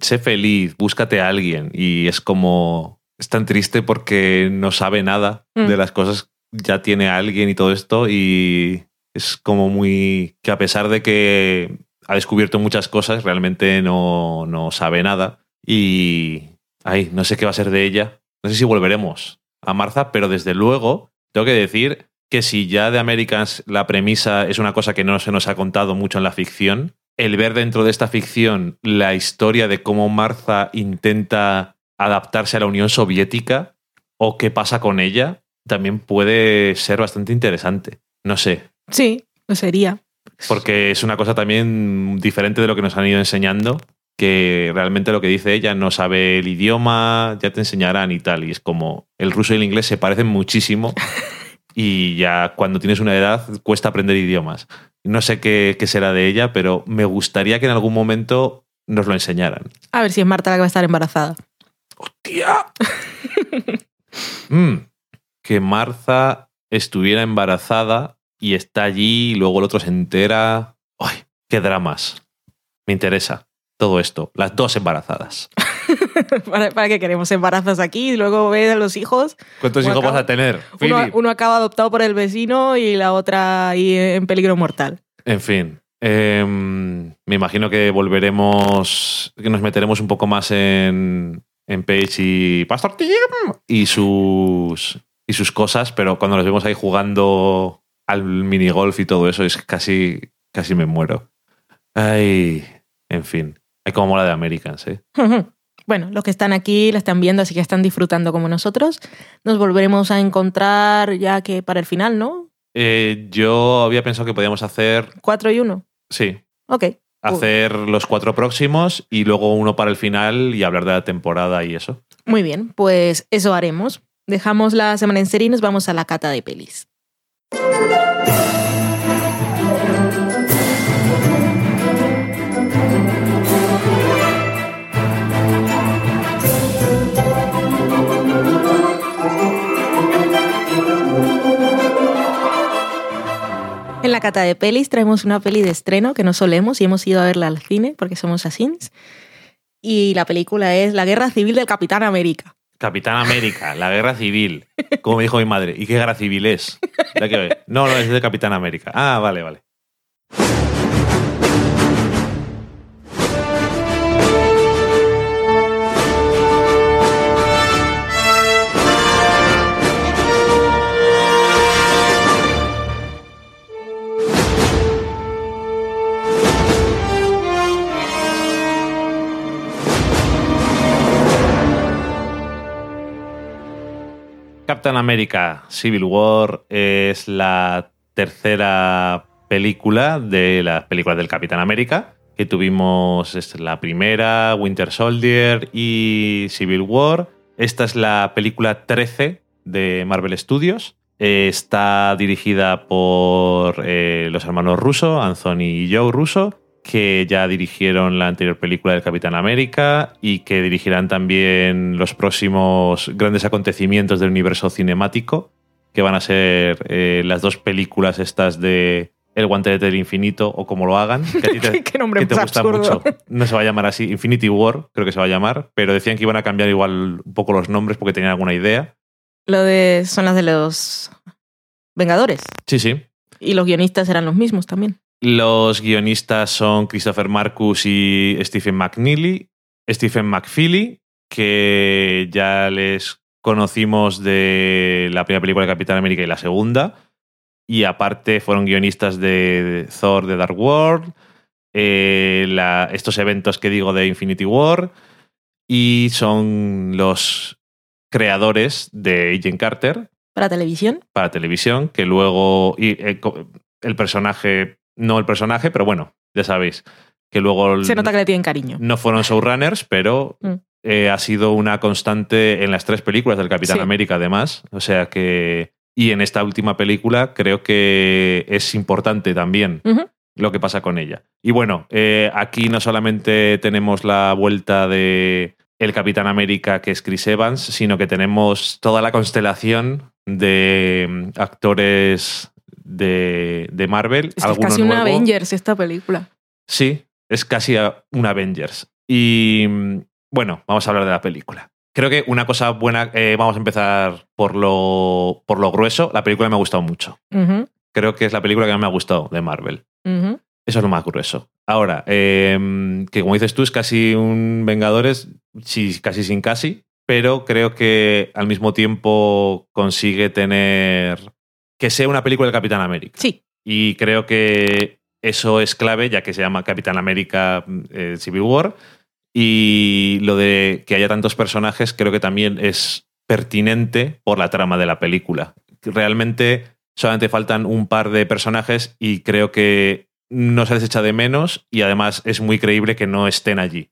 sé feliz, búscate a alguien. Y es como, es tan triste porque no sabe nada Mm. de las cosas, ya tiene a alguien y todo esto. Y es como muy, que a pesar de que ha descubierto muchas cosas, realmente no, no sabe nada. Y, ay, no sé qué va a ser de ella. No sé si volveremos a Marza, pero desde luego tengo que decir que si ya de Americans la premisa es una cosa que no se nos ha contado mucho en la ficción, el ver dentro de esta ficción la historia de cómo Martha intenta adaptarse a la Unión Soviética o qué pasa con ella, también puede ser bastante interesante. No sé, Sí, lo sería. porque es una cosa también diferente de lo que nos han ido enseñando, que realmente lo que dice ella no sabe el idioma, ya te enseñarán y tal, y es como el ruso y el inglés se parecen muchísimo y ya cuando tienes una edad cuesta aprender idiomas. No sé qué, qué será de ella, pero me gustaría que en algún momento nos lo enseñaran. A ver si es Marta la que va a estar embarazada. ¡Tía! Mm, que Martha estuviera embarazada y está allí y luego el otro se entera. ¡Ay! ¡Qué dramas! Me interesa todo esto. Las dos embarazadas. ¿Para, para qué queremos embarazos aquí? Y luego ves a los hijos. ¿Cuántos Uno hijos vas a tener? Uno, acaba adoptado por el vecino y la otra ahí en peligro mortal. En fin. em, me imagino que volveremos. que nos meteremos un poco más en. en Paige y Pastor Tim y sus. y sus cosas, pero cuando los vemos ahí jugando al minigolf y todo eso, es casi. casi me muero. Ay. En fin. Hay como mola de Americans, ¿eh? Bueno, los que están aquí la están viendo, así que están disfrutando como nosotros. Nos volveremos a encontrar ya que para el final, ¿no? Eh, Yo había pensado que podíamos hacer. Cuatro y uno. Sí. Ok. Hacer los cuatro próximos y luego uno para el final y hablar de la temporada y eso. Muy bien, pues eso haremos. Dejamos la semana en serie y nos vamos a la cata de pelis. En la cata de pelis traemos una peli de estreno que no solemos y hemos ido a verla al cine porque somos asins. Y la película es La Guerra Civil del Capitán América. Capitán América, la guerra civil. Como me dijo mi madre. ¿Y qué guerra civil es? No, no, es de Capitán América. Ah, vale, vale. Captain America Civil War es la tercera película de las películas del Capitán América, que tuvimos es la primera, Winter Soldier y Civil War. Esta es la película 13 de Marvel Studios. Eh, está dirigida por eh, los hermanos Russo, Anthony y Joe Russo, que ya dirigieron la anterior película del Capitán América y que dirigirán también los próximos grandes acontecimientos del universo cinemático, que van a ser eh, las dos películas estas de El Guantelete del Infinito o como lo hagan. Que a ti te, Qué nombre que te gusta mucho. No se va a llamar así, Infinity War creo que se va a llamar, pero decían que iban a cambiar igual un poco los nombres porque tenían alguna idea. Lo de son las de los Vengadores. Sí, sí. Y los guionistas eran los mismos también. Los guionistas son Christopher Marcus y Stephen McNeely. Stephen McFeely, que ya les conocimos de la primera película de Capitán América y la segunda. Y aparte fueron guionistas de Thor The Dark World, eh, la- estos eventos que digo de Infinity War. Y son los creadores de Agent Carter, Para televisión. para televisión, que luego y, eh, el personaje, no el personaje, pero bueno, ya sabéis, que luego Se nota que le tienen cariño. no fueron showrunners, pero Mm. eh, ha sido una constante en las tres películas del Capitán Sí. América, además. O sea que. Y en esta última película creo que es importante también lo que pasa con ella. Y bueno, eh, aquí no solamente tenemos la vuelta de el Capitán América, que es Chris Evans, sino que tenemos toda la constelación de mm, actores de, de Marvel. Es que es casi una nuevos. Avengers esta película. Sí, es casi un Avengers. Y mm, bueno, vamos a hablar de la película. Creo que una cosa buena, eh, vamos a empezar por lo, por lo grueso. La película me ha gustado mucho. Creo que es la película que más me ha gustado de Marvel. Eso es lo más grueso. Ahora, eh, que como dices tú, es casi un Vengadores, sí, casi sin casi, pero creo que al mismo tiempo consigue tener que sea una película del Capitán América. Sí. Y creo que eso es clave, ya que se llama Capitán América eh, Civil War. Y lo de que haya tantos personajes creo que también es pertinente por la trama de la película. Realmente solamente faltan un par de personajes y creo que no se les echa de menos y además es muy creíble que no estén allí.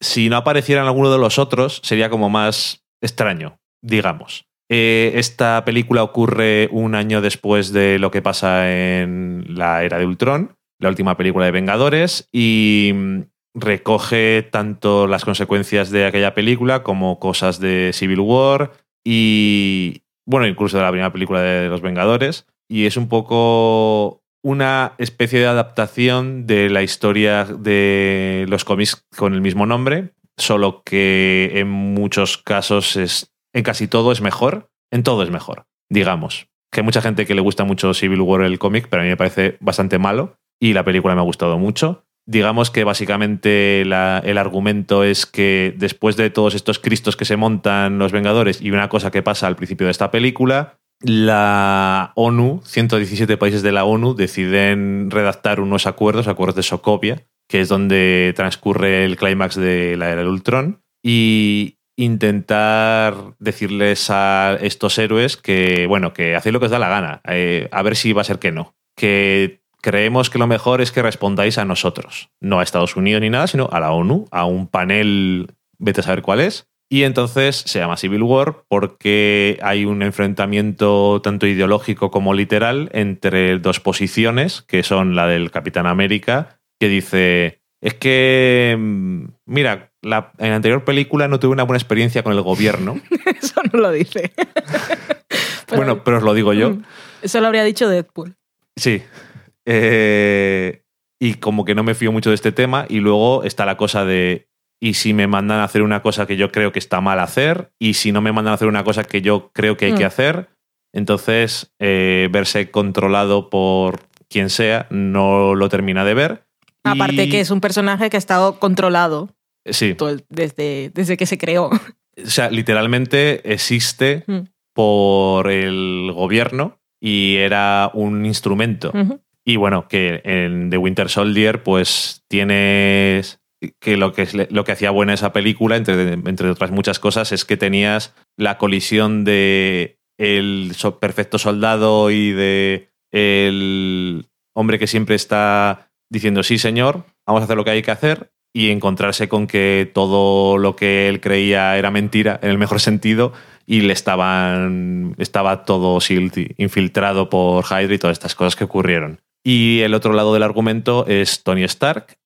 Si no aparecieran alguno de los otros, sería como más extraño, digamos. Eh, esta película ocurre un año después de lo que pasa en la era de Ultron, la última película de Vengadores, y mm, recoge tanto las consecuencias de aquella película como cosas de Civil War y, bueno, incluso de la primera película de Los Vengadores. Y es un poco una especie de adaptación de la historia de los cómics con el mismo nombre, solo que en muchos casos es, en casi todo es mejor, en todo es mejor, digamos. Que hay mucha gente que le gusta mucho Civil War el cómic, pero a mí me parece bastante malo y la película me ha gustado mucho. Digamos que básicamente el argumento es que después de todos estos cristos que se montan los Vengadores y una cosa que pasa al principio de esta película, la ONU, 117 países de la ONU, deciden redactar unos acuerdos, acuerdos de Sokovia, que es donde transcurre el clímax de la era del Ultron, y intentar decirles a estos héroes que, bueno, que hacéis lo que os da la gana, eh, a ver si va a ser que no. Que creemos que lo mejor es que respondáis a nosotros, no a Estados Unidos ni nada, sino a la ONU, a un panel, vete a saber cuál es, y entonces se llama Civil War porque hay un enfrentamiento tanto ideológico como literal entre dos posiciones, que son la del Capitán América, que dice, es que, mm, mira, la, en la anterior película no tuve una buena experiencia con el gobierno. Eso no lo dice. Pero- bueno, pero os lo digo yo. Mm. Eso lo habría dicho Deadpool. Sí. Eh, y como que no me fío mucho de este tema. Y luego está la cosa de. Y si me mandan a hacer una cosa que yo creo que está mal hacer, y si no me mandan a hacer una cosa que yo creo que hay que Mm. hacer, entonces eh, verse controlado por quien sea no lo termina de ver. Aparte Y- que es un personaje que ha estado controlado Sí, todo el- desde, desde que se creó. o sea, literalmente existe Mm. por el gobierno y era un instrumento. Y bueno, que en The Winter Soldier, pues tienes. que lo que, lo que hacía buena esa película, entre, entre otras muchas cosas, es que tenías la colisión de el perfecto soldado y de el hombre que siempre está diciendo sí señor, vamos a hacer lo que hay que hacer y encontrarse con que todo lo que él creía era mentira en el mejor sentido y le estaban estaba todo infiltrado por Hydra y todas estas cosas que ocurrieron. Y el otro lado del argumento es Tony Stark,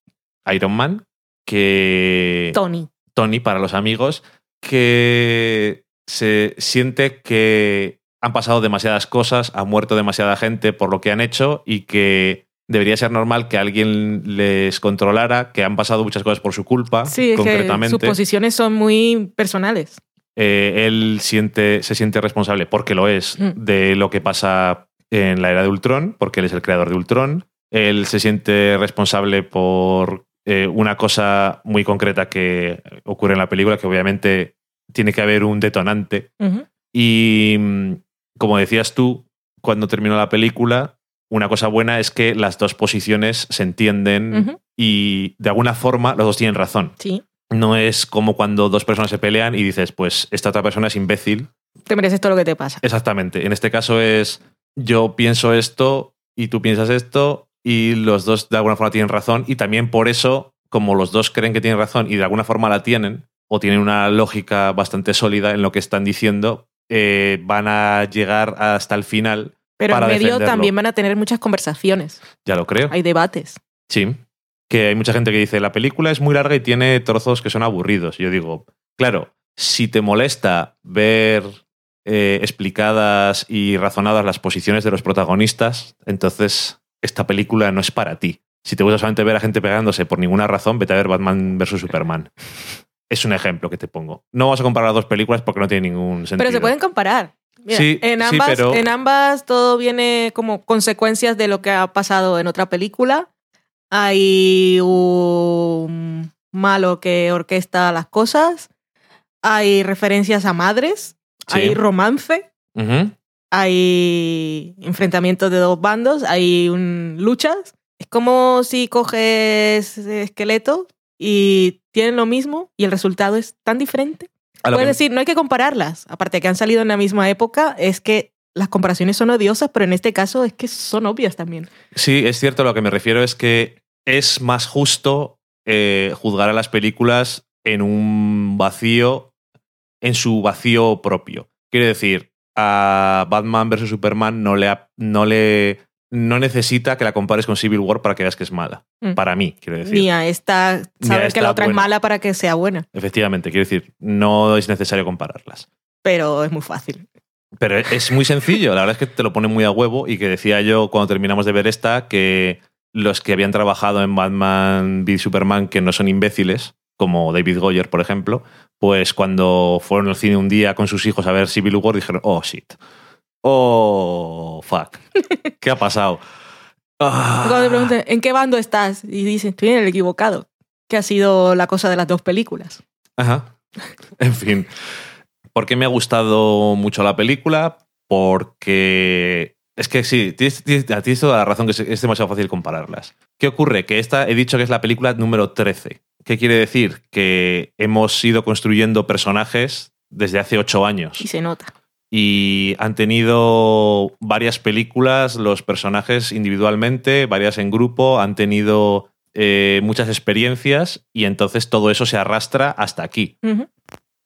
Iron Man, que Tony. Tony para los amigos, que se siente que han pasado demasiadas cosas, ha muerto demasiada gente por lo que han hecho y que debería ser normal que alguien les controlara, que han pasado muchas cosas por su culpa, Sí, es que concretamente. sus posiciones son muy personales. Eh, él siente, se siente responsable, porque lo es, Mm. de lo que pasa en la era de Ultron, porque él es el creador de Ultron. Él se siente responsable por eh, una cosa muy concreta que ocurre en la película, que obviamente tiene que haber un detonante. Y mm, como decías tú, cuando terminó la película, una cosa buena es que las dos posiciones se entienden y de alguna forma los dos tienen razón. Sí. No es como cuando dos personas se pelean y dices, pues esta otra persona es imbécil. Te mereces todo lo que te pasa. Exactamente. En este caso es yo pienso esto y tú piensas esto y los dos de alguna forma tienen razón y también por eso, como los dos creen que tienen razón y de alguna forma la tienen o tienen una lógica bastante sólida en lo que están diciendo, eh, van a llegar hasta el final. Pero en medio defenderlo. también van a tener muchas conversaciones. Ya lo creo. Hay debates. Sí. Que hay mucha gente que dice, la película es muy larga y tiene trozos que son aburridos. Yo digo, claro, si te molesta ver eh, explicadas y razonadas las posiciones de los protagonistas, entonces esta película no es para ti. Si te gusta solamente ver a gente pegándose por ninguna razón, vete a ver Batman vs. Superman. Es un ejemplo que te pongo. No vamos a comparar las dos películas porque no tiene ningún sentido. Pero se pueden comparar. Mira, Sí, en, sí, ambas, pero- en ambas todo viene como consecuencias de lo que ha pasado en otra película. Hay un malo que orquesta las cosas. Hay referencias a madres. Sí. Hay romance. Hay enfrentamientos de dos bandos. Hay un- luchas. Es como si coges esqueletos y tienen lo mismo y el resultado es tan diferente. Puedes decir, no hay que compararlas. Aparte de que han salido en la misma época, es que las comparaciones son odiosas, pero en este caso es que son obvias también. Sí, es cierto, lo que me refiero es que es más justo eh, juzgar a las películas en un vacío, en su vacío propio. Quiere decir, a Batman vs. Superman no le, no le no necesita que la compares con Civil War para que veas que es mala. Mm. Para mí, quiero decir. Ni a esta, saber esta que la otra buena. es mala para que sea buena, Efectivamente, quiero decir, no es necesario compararlas. pero es muy fácil. Pero es muy sencillo, la verdad es que te lo pone muy a huevo y que decía yo cuando terminamos de ver esta que los que habían trabajado en Batman v Superman que no son imbéciles, como David Goyer, por ejemplo, pues cuando fueron al cine un día con sus hijos a ver Civil War dijeron, oh shit, oh fuck, ¿qué ha pasado? Ah. Cuando te preguntan, ¿en qué bando estás? Y dicen, estoy en el equivocado, que ha sido la cosa de las dos películas. Ajá. En fin. ¿Por qué me ha gustado mucho la película? Porque. Es que sí, tienes, tienes- tienes toda la razón que es, es demasiado fácil compararlas. ¿Qué ocurre? Que esta he dicho que es la película número 13. ¿Qué quiere decir? Que hemos ido construyendo personajes desde hace ocho años Y se nota. Y han tenido varias películas, los personajes individualmente, varias en grupo, han tenido eh, muchas experiencias y entonces todo eso se arrastra hasta aquí.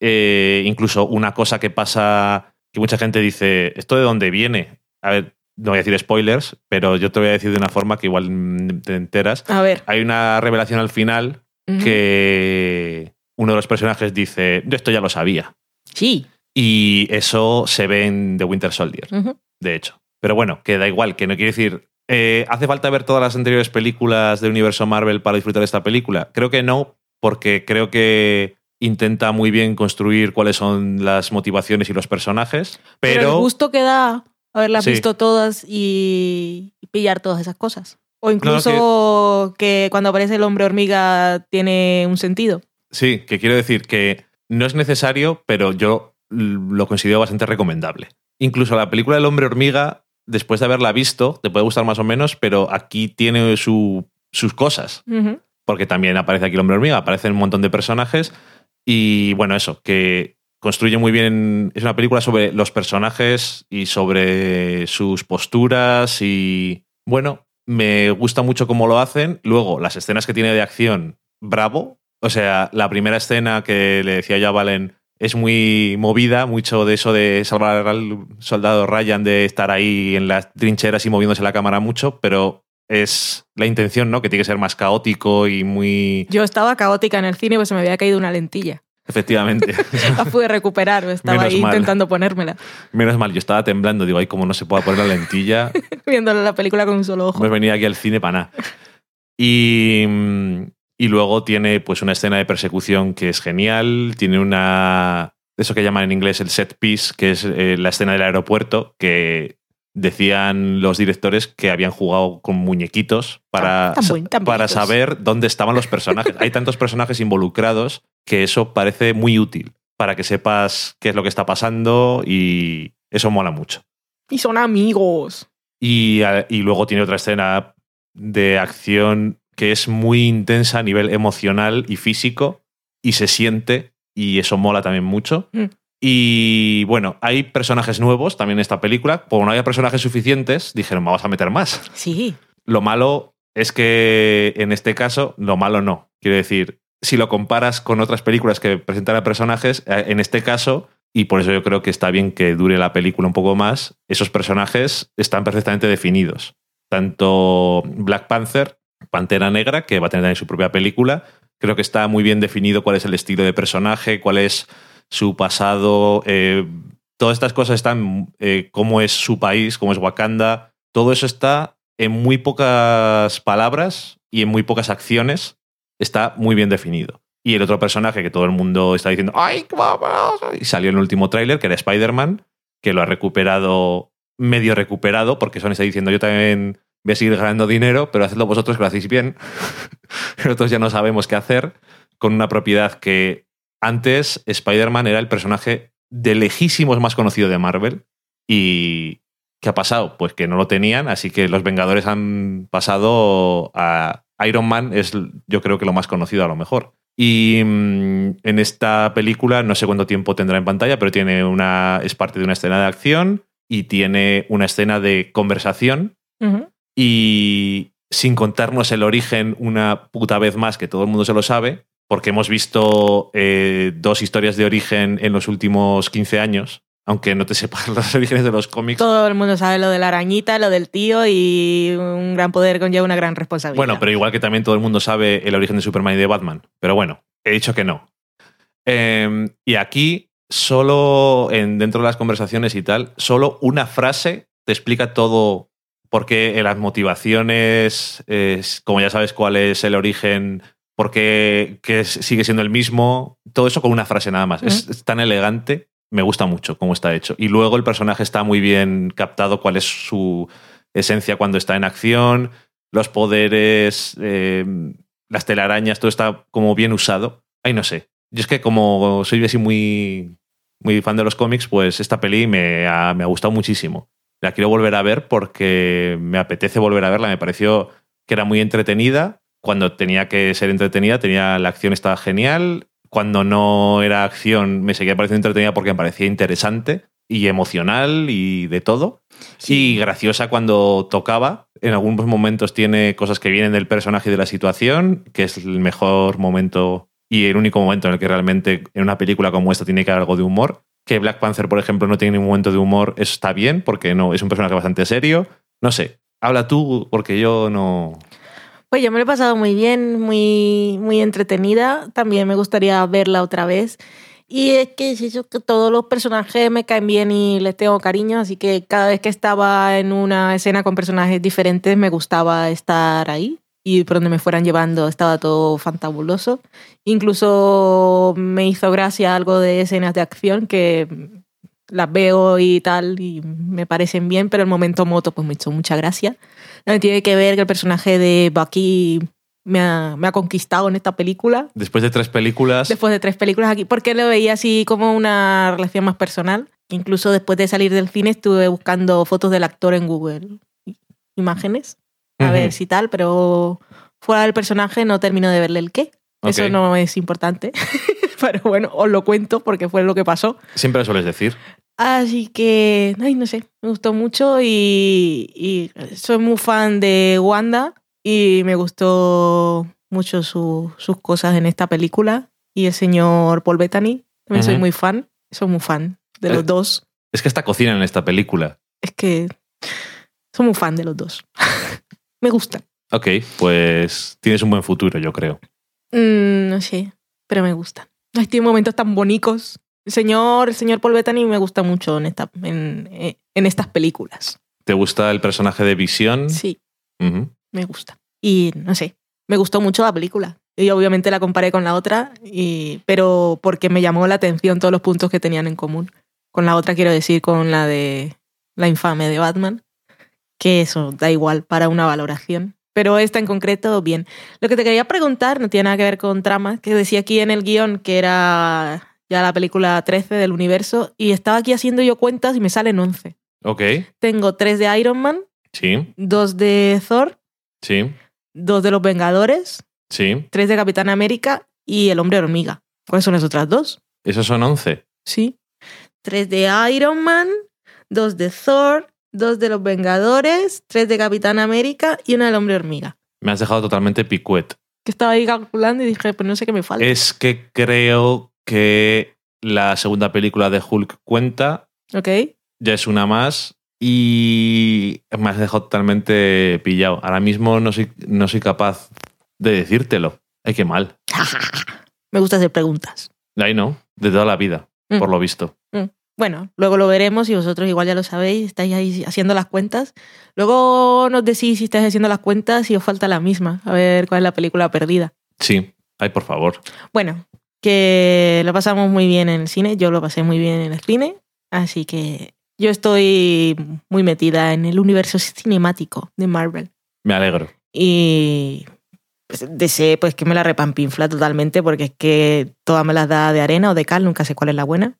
Eh, incluso una cosa que pasa, que mucha gente dice, ¿esto de dónde viene? A ver, no voy a decir spoilers, pero yo te voy a decir de una forma que igual te enteras. A ver. Hay una revelación al final que uno de los personajes dice, yo esto ya lo sabía. Sí. Y eso se ve en The Winter Soldier, de hecho. Pero bueno, que da igual, que no quiere decir. eh, ¿Hace falta ver todas las anteriores películas del universo Marvel para disfrutar de esta película? Creo que no, porque creo que intenta muy bien construir cuáles son las motivaciones y los personajes. Pero, Pero, el gusto que da haberlas Sí. visto todas y y pillar todas esas cosas. O incluso que... cuando aparece el hombre hormiga tiene un sentido. sí, que quiero decir que no es necesario, pero yo lo considero bastante recomendable. Incluso la película del hombre hormiga, después de haberla visto, te puede gustar más o menos, pero aquí tiene su- sus cosas. Porque también aparece aquí el hombre hormiga, aparecen un montón de personajes. Y bueno, eso, que construye muy bien. Es una película sobre los personajes y sobre sus posturas. Y bueno, me gusta mucho cómo lo hacen. Luego, las escenas que tiene de acción, bravo. O sea, la primera escena que le decía ya Valen es muy movida, mucho de eso de salvar al soldado Ryan, de estar ahí en las trincheras y moviéndose la cámara mucho, pero es la intención, ¿no? Que tiene que ser más caótico y muy. Yo estaba caótica en el cine pues se me había caído una lentilla. Efectivamente. La pude recuperar, estaba Menos ahí mal. intentando ponérmela, Menos mal, yo estaba temblando, digo, ay, como no se puede poner la lentilla, viendo la película con un solo ojo. me venía aquí al cine para nada. Y, mm, y luego tiene pues una escena de persecución que es genial, tiene una eso que llaman en inglés el set piece, que es eh, la escena del aeropuerto, que decían los directores que habían jugado con muñequitos para, Ah, tan buen- tan para saber dónde estaban los personajes. Hay tantos personajes involucrados que eso parece muy útil para que sepas qué es lo que está pasando y eso mola mucho. Y son amigos. Y, y luego tiene otra escena de acción que es muy intensa a nivel emocional y físico y se siente y eso mola también mucho. Mm. Y bueno, hay personajes nuevos también en esta película. Como no había personajes suficientes, dijeron, vamos a meter más. Sí. Lo malo es que en este caso, lo malo no. Quiero decir, si lo comparas con otras películas que presentan a personajes, eh, en este caso, y por eso yo creo que está bien que dure la película un poco más, esos personajes están perfectamente definidos. Tanto Black Panther, Pantera Negra, que va a tener también su propia película, creo que está muy bien definido cuál es el estilo de personaje, cuál es su pasado, eh, todas estas cosas están, eh, cómo es su país, cómo es Wakanda, todo eso está en muy pocas palabras y en muy pocas acciones, está muy bien definido. Y el otro personaje que todo el mundo está diciendo, ¡ay, vamos! Y salió en el último tráiler, que era Spider-Man, que lo ha recuperado, medio recuperado, porque Sony está diciendo, yo también voy a seguir ganando dinero, pero hacedlo vosotros que lo hacéis bien. Nosotros ya no sabemos qué hacer con una propiedad que antes Spider-Man era el personaje de lejísimos más conocido de Marvel y ¿qué ha pasado? Pues que no lo tenían, así que los Vengadores han pasado a Iron Man, es yo creo que lo más conocido a lo mejor. Y mm, en esta película no sé cuánto tiempo tendrá en pantalla, pero tiene una es parte de una escena de acción y tiene una escena de conversación Ujú. Y sin contarnos el origen una puta vez más, que todo el mundo se lo sabe, porque hemos visto eh, dos historias de origen en los últimos 15 años, aunque no te sepas los orígenes de los cómics. Todo el mundo sabe lo de la arañita, lo del tío y un gran poder conlleva una gran responsabilidad. Bueno, pero igual que también todo el mundo sabe el origen de Superman y de Batman. Pero bueno, he dicho que no. Eh, y aquí, solo en, dentro de las conversaciones y tal, solo una frase te explica todo. Porque las motivaciones, es, como ya sabes cuál es el origen, por qué que sigue siendo el mismo, todo eso con una frase nada más. es, es tan elegante, me gusta mucho cómo está hecho. Y luego el personaje está muy bien captado, cuál es su esencia cuando está en acción, los poderes, eh, las telarañas, todo está como bien usado. Ay, no sé. Yo es que como soy así muy, muy fan de los cómics, pues esta peli me ha, me ha gustado muchísimo. La quiero volver a ver porque me apetece volver a verla. Me pareció que era muy entretenida. Cuando tenía que ser entretenida, tenía la acción estaba genial. Cuando no era acción, me seguía pareciendo entretenida porque me parecía interesante y emocional y de todo. Y graciosa cuando tocaba. En algunos momentos tiene cosas que vienen del personaje y de la situación, que es el mejor momento y el único momento en el que realmente en una película como esta tiene que haber algo de humor. Que Black Panther, por ejemplo, no tiene ningún momento de humor, eso está bien, porque no, es un personaje bastante serio. No sé, habla tú, porque yo no. Pues yo me lo he pasado muy bien, muy, muy entretenida. También me gustaría verla otra vez. Y es que es que todos los personajes me caen bien y les tengo cariño, así que cada vez que estaba en una escena con personajes diferentes me gustaba estar ahí y por donde me fueran llevando estaba todo fantabuloso. Incluso me hizo gracia algo de escenas de acción que las veo y tal y me parecen bien, pero el momento moto pues me hizo mucha gracia. También tiene que ver que el personaje de Bucky me ha, me ha conquistado en esta película. Después de tres películas. Después de tres películas aquí, porque lo veía así como una relación más personal. Incluso después de salir del cine estuve buscando fotos del actor en Google. Imágenes. A ver si tal, pero fuera del personaje no termino de verle el qué. Eso no es importante. Pero bueno, os lo cuento porque fue lo que pasó. Siempre lo sueles decir. Así que, ay, no sé, me gustó mucho y, y soy muy fan de Wanda y me gustó mucho su- sus cosas en esta película. Y el señor Paul Bettany, también soy muy fan, soy muy fan de Eh. los dos. Es que hasta cocinan en esta película. Es que soy muy fan de los dos. me gustan. Ok, pues tienes un buen futuro, yo creo. Mm, no sé, pero me gustan. Ay, tiene momentos tan bonitos. El señor, el señor Paul Bettany me gusta mucho en, esta, en, eh, en estas películas. ¿Te gusta el personaje de Visión? Sí. Me gusta. Y no sé, me gustó mucho la película. Y obviamente la comparé con la otra, y, pero porque me llamó la atención todos los puntos que tenían en común. Con la otra quiero decir con la de la infame de Batman, que eso da igual para una valoración. Pero esta en concreto, bien. Lo que te quería preguntar no tiene nada que ver con trama, que decía aquí en el guion que era ya la película 13 del universo, y estaba aquí haciendo yo cuentas y me salen 11. Ok, Tengo tres de Iron Man, sí, dos de Thor, sí, dos de los Vengadores, sí. tres de Capitán América y el Hombre Hormiga. ¿Cuáles son las otras dos? Esos son 11. Sí. Tres de Iron Man, dos de Thor, dos de los Vengadores, tres de Capitán América y una del Hombre Hormiga. Me has dejado totalmente picuet. Que estaba ahí calculando y dije, pues no sé qué me falta. Es que creo que la segunda película de Hulk cuenta, ¿Ok? ya es una más y me has dejado totalmente pillado. Ahora mismo no soy, no soy capaz de decírtelo. Ay, qué mal. me gusta hacer preguntas. Ahí no, de toda la vida, Mm. por lo visto. Bueno, luego lo veremos y vosotros igual ya lo sabéis, estáis ahí haciendo las cuentas. Luego nos decís si estáis haciendo las cuentas y os falta la misma, a ver cuál es la película perdida. Sí, ay, por favor. Bueno, que lo pasamos muy bien en el cine, yo lo pasé muy bien en el cine, así que yo estoy muy metida en el universo cinemático de Marvel Me alegro. y pues, deseo pues que me la repampinfla totalmente porque es que todas me las da de arena o de cal, nunca sé cuál es la buena,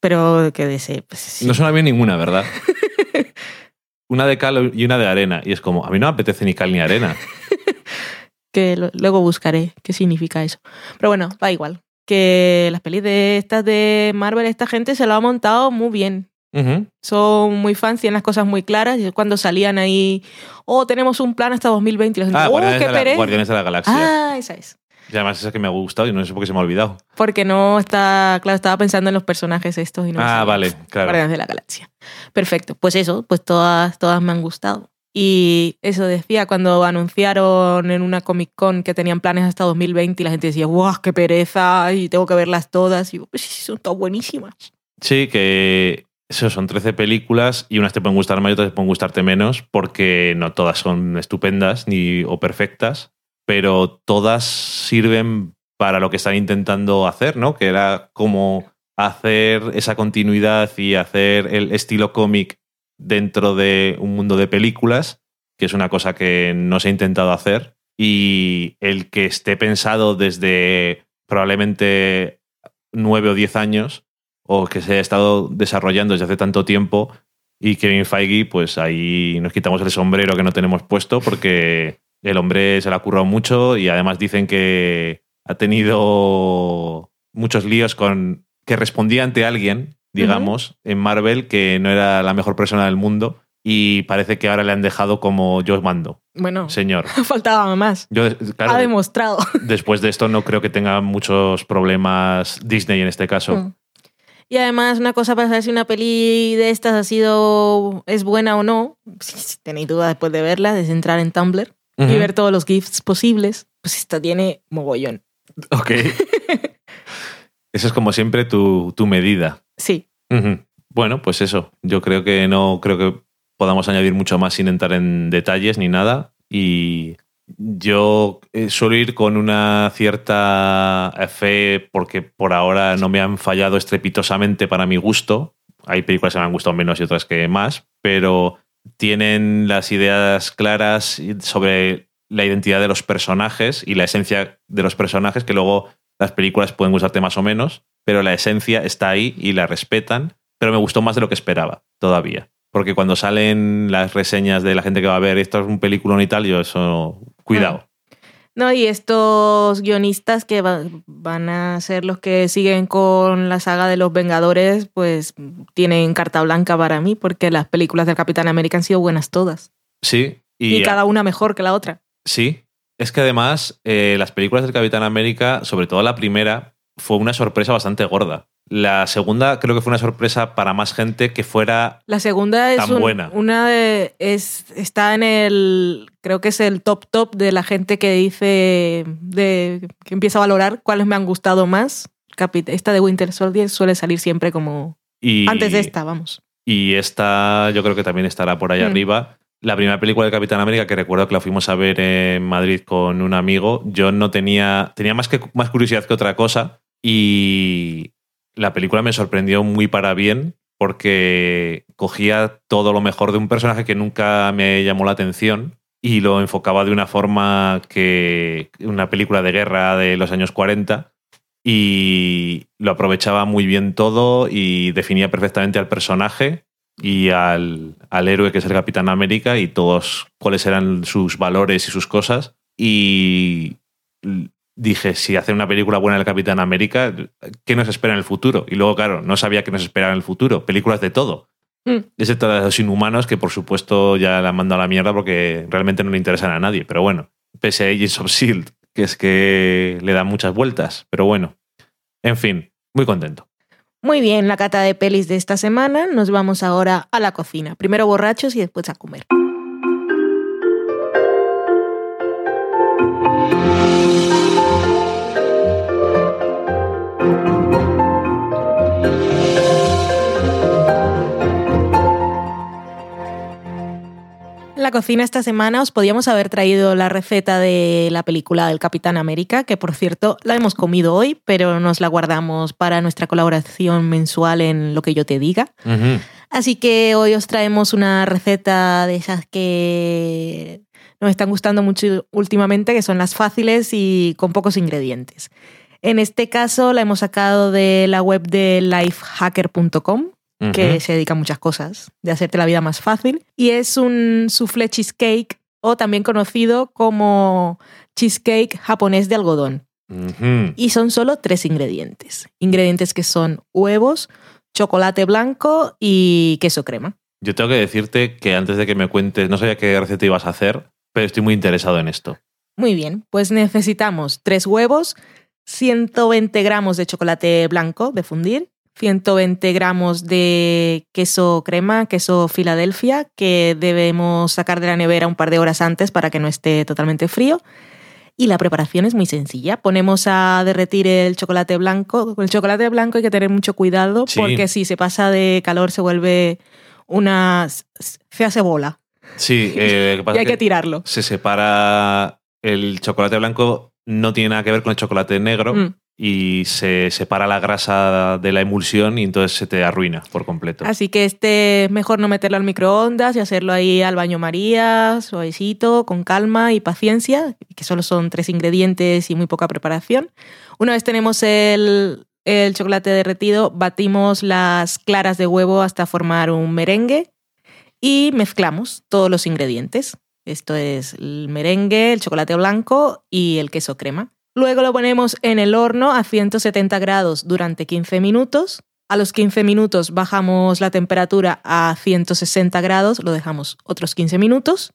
pero que deseo pues, sí. No suena bien ninguna, ¿verdad? una de cal y una de arena. Y es como, a mí no me apetece ni cal ni arena. que lo- luego buscaré qué significa eso. Pero bueno, da igual. Que las pelis de estas de Marvel, esta gente se lo ha montado muy bien. Son muy fans, tienen las cosas muy claras. Y cuando salían ahí, oh, tenemos un plan hasta 2020. y la gente, Ah, oh, Guardianes, qué de la. Guardianes de la Galaxia. Ah, esa es. Y además esa que me ha gustado y no sé por qué se me ha olvidado. Porque no está, claro, estaba pensando en los personajes estos y no ah, vale, claro. Guardianes de la Galaxia. Perfecto. Pues eso, pues todas, todas me han gustado. Y eso decía cuando anunciaron en una Comic Con que tenían planes hasta 2020 y la gente decía, ¡guau, qué pereza! Y tengo que verlas todas. Y yo, pues sí, son todas buenísimas. Sí, que eso son 13 películas y unas te pueden gustar más y otras te pueden gustarte menos porque no todas son estupendas ni o perfectas, pero todas sirven para lo que están intentando hacer, ¿no? Que era como hacer esa continuidad y hacer el estilo cómic dentro de un mundo de películas, que es una cosa que no se ha intentado hacer y el que esté pensado desde probablemente nueve o diez años o que se haya estado desarrollando desde hace tanto tiempo y Kevin Feige, pues ahí nos quitamos el sombrero que no tenemos puesto porque el hombre se le ha currado mucho y además dicen que ha tenido muchos líos con que respondía ante alguien, digamos, en Marvel que no era la mejor persona del mundo y parece que ahora le han dejado como yo mando, Bueno, señor. faltaba más. Yo, claro, ha demostrado. después de esto no creo que tenga muchos problemas Disney en este caso. Mm. Y además, una cosa para saber si una peli de estas ha sido. es buena o no, si si tenéis dudas después de verla, es entrar en Tumblr Y ver todos los GIFs posibles. Pues esta tiene mogollón. Ok. Eso es como siempre tu, tu medida. Sí. Bueno, pues eso. Yo creo que no creo que podamos añadir mucho más sin entrar en detalles ni nada. Y yo eh, suelo ir con una cierta fe porque por ahora no me han fallado estrepitosamente para mi gusto. Hay películas que me han gustado menos y otras que más, pero tienen las ideas claras sobre la identidad de los personajes y la esencia de los personajes que luego las películas pueden gustarte más o menos, pero la esencia está ahí y la respetan, pero me gustó más de lo que esperaba todavía. Porque cuando salen las reseñas de la gente que va a ver esto es un peliculón y tal, yo eso, cuidado. No, y estos guionistas que va- van a ser los que siguen con la saga de los Vengadores, pues tienen carta blanca para mí, porque las películas del Capitán América han sido buenas todas. Sí, Y, y, cada una mejor que la otra. sí. Es que además eh, las películas del Capitán América, sobre todo la primera, fue una sorpresa bastante gorda. La segunda creo que fue una sorpresa para más gente que fuera... La segunda es Tan un- buena. una de es está en el creo que es el top top de la gente que dice de que empieza a valorar cuáles me han gustado más. Esta de Winter Soldier suele salir siempre como Y, antes de esta, vamos. Y esta yo creo que también estará por ahí Mm. arriba. La primera película de Capitán América, que recuerdo que la fuimos a ver en Madrid con un amigo, yo no tenía, tenía más, que, más curiosidad que otra cosa y la película me sorprendió muy para bien porque cogía todo lo mejor de un personaje que nunca me llamó la atención y lo enfocaba de una forma que una película de guerra de los años 40 y lo aprovechaba muy bien todo y definía perfectamente al personaje y al, al héroe que es el Capitán América y todos cuáles eran sus valores y sus cosas. Y dije, si hace una película buena del Capitán América, ¿qué nos espera en el futuro? Y luego, claro, no sabía qué nos esperaba en el futuro. Películas de todo. Mm. Excepto de los inhumanos, que por supuesto ya la han mandado a la mierda porque realmente no le interesan a nadie. Pero bueno, pese a Agents of S.H.I.E.L.D., que es que le dan muchas vueltas. Pero bueno, en fin, muy contento. Muy bien, la cata de pelis de esta semana. Nos vamos ahora a la cocina. Primero borrachos y después a comer. La cocina esta semana os podíamos haber traído la receta de la película del Capitán América, que por cierto la hemos comido hoy, pero nos la guardamos para nuestra colaboración mensual en Lo que yo te diga. Así que hoy os traemos una receta de esas que nos están gustando mucho últimamente, que son las fáciles y con pocos ingredientes. En este caso la hemos sacado de la web de lifehacker.com, que se dedica a muchas cosas, de hacerte la vida más fácil. Y es un soufflé cheesecake, o también conocido como cheesecake japonés de algodón. Y son solo tres ingredientes. Ingredientes que son huevos, chocolate blanco y queso crema. Yo tengo que decirte que antes de que me cuentes, no sabía qué receta ibas a hacer, pero estoy muy interesado en esto. Muy bien, pues necesitamos tres huevos, 120 gramos de chocolate blanco de fundir, 120 gramos de queso crema, queso Filadelfia, que debemos sacar de la nevera un par de horas antes para que no esté totalmente frío. Y la preparación es muy sencilla. Ponemos a derretir el chocolate blanco. Con el chocolate blanco hay que tener mucho cuidado Sí. porque si se pasa de calor se vuelve una... se hace bola Sí, eh, y hay que tirarlo. se separa el chocolate blanco, no tiene nada que ver con el chocolate negro Mm. Y se separa la grasa de la emulsión y entonces se te arruina por completo. Así que este es mejor no meterlo al microondas y hacerlo ahí al baño María, suavecito, con calma y paciencia, que solo son tres ingredientes y muy poca preparación. Una vez tenemos el, el chocolate derretido, batimos las claras de huevo hasta formar un merengue y mezclamos todos los ingredientes. Esto es el merengue, el chocolate blanco y el queso crema. Luego lo ponemos en el horno a 170 grados durante 15 minutos. A los 15 minutos bajamos la temperatura a 160 grados, lo dejamos otros 15 minutos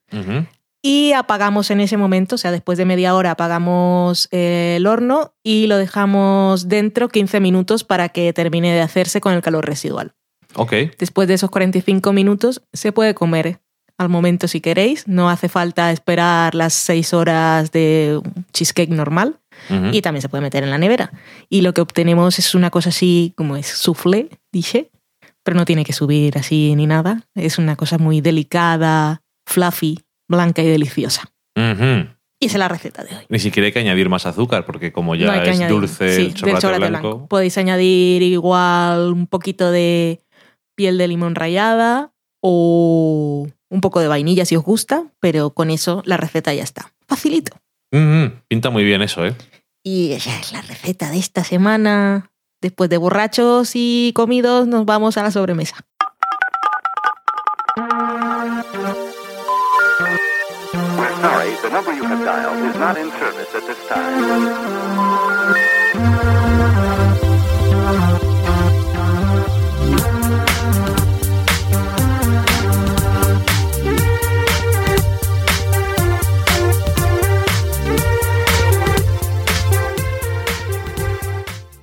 y apagamos en ese momento, o sea, después de media hora apagamos eh, el horno y lo dejamos dentro 15 minutos para que termine de hacerse con el calor residual. Ok. Después de esos 45 minutos se puede comer al momento si queréis, no hace falta esperar las 6 horas de cheesecake normal Y también se puede meter en la nevera. Y lo que obtenemos es una cosa así como es soufflé, dije, pero no tiene que subir así ni nada. Es una cosa muy delicada, fluffy, blanca y deliciosa. Y esa es la receta de hoy. Ni siquiera hay que añadir más azúcar porque como ya No es añadir. dulce Sí, el chocolate, blanco. Podéis añadir igual un poquito de piel de limón rallada o un poco de vainilla si os gusta, pero con eso la receta ya está. Facilito. Pinta muy bien eso, ¿eh? Y esa es la receta de esta semana. Después de borrachos y comidos, nos vamos a la sobremesa.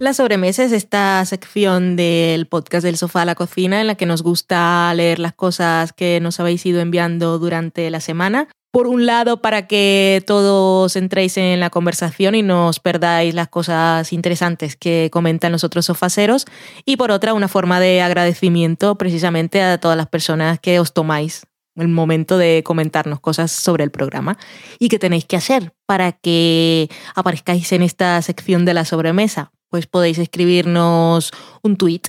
La sobremesa es esta sección del podcast del sofá a la cocina en la que nos gusta leer las cosas que nos habéis ido enviando durante la semana. Por un lado, para que todos entréis en la conversación y no os perdáis las cosas interesantes que comentan los otros sofaceros. Y por otra, una forma de agradecimiento precisamente a todas las personas que os tomáis el momento de comentarnos cosas sobre el programa. ¿Y qué tenéis que hacer para que aparezcáis en esta sección de la sobremesa? Pues podéis escribirnos un tweet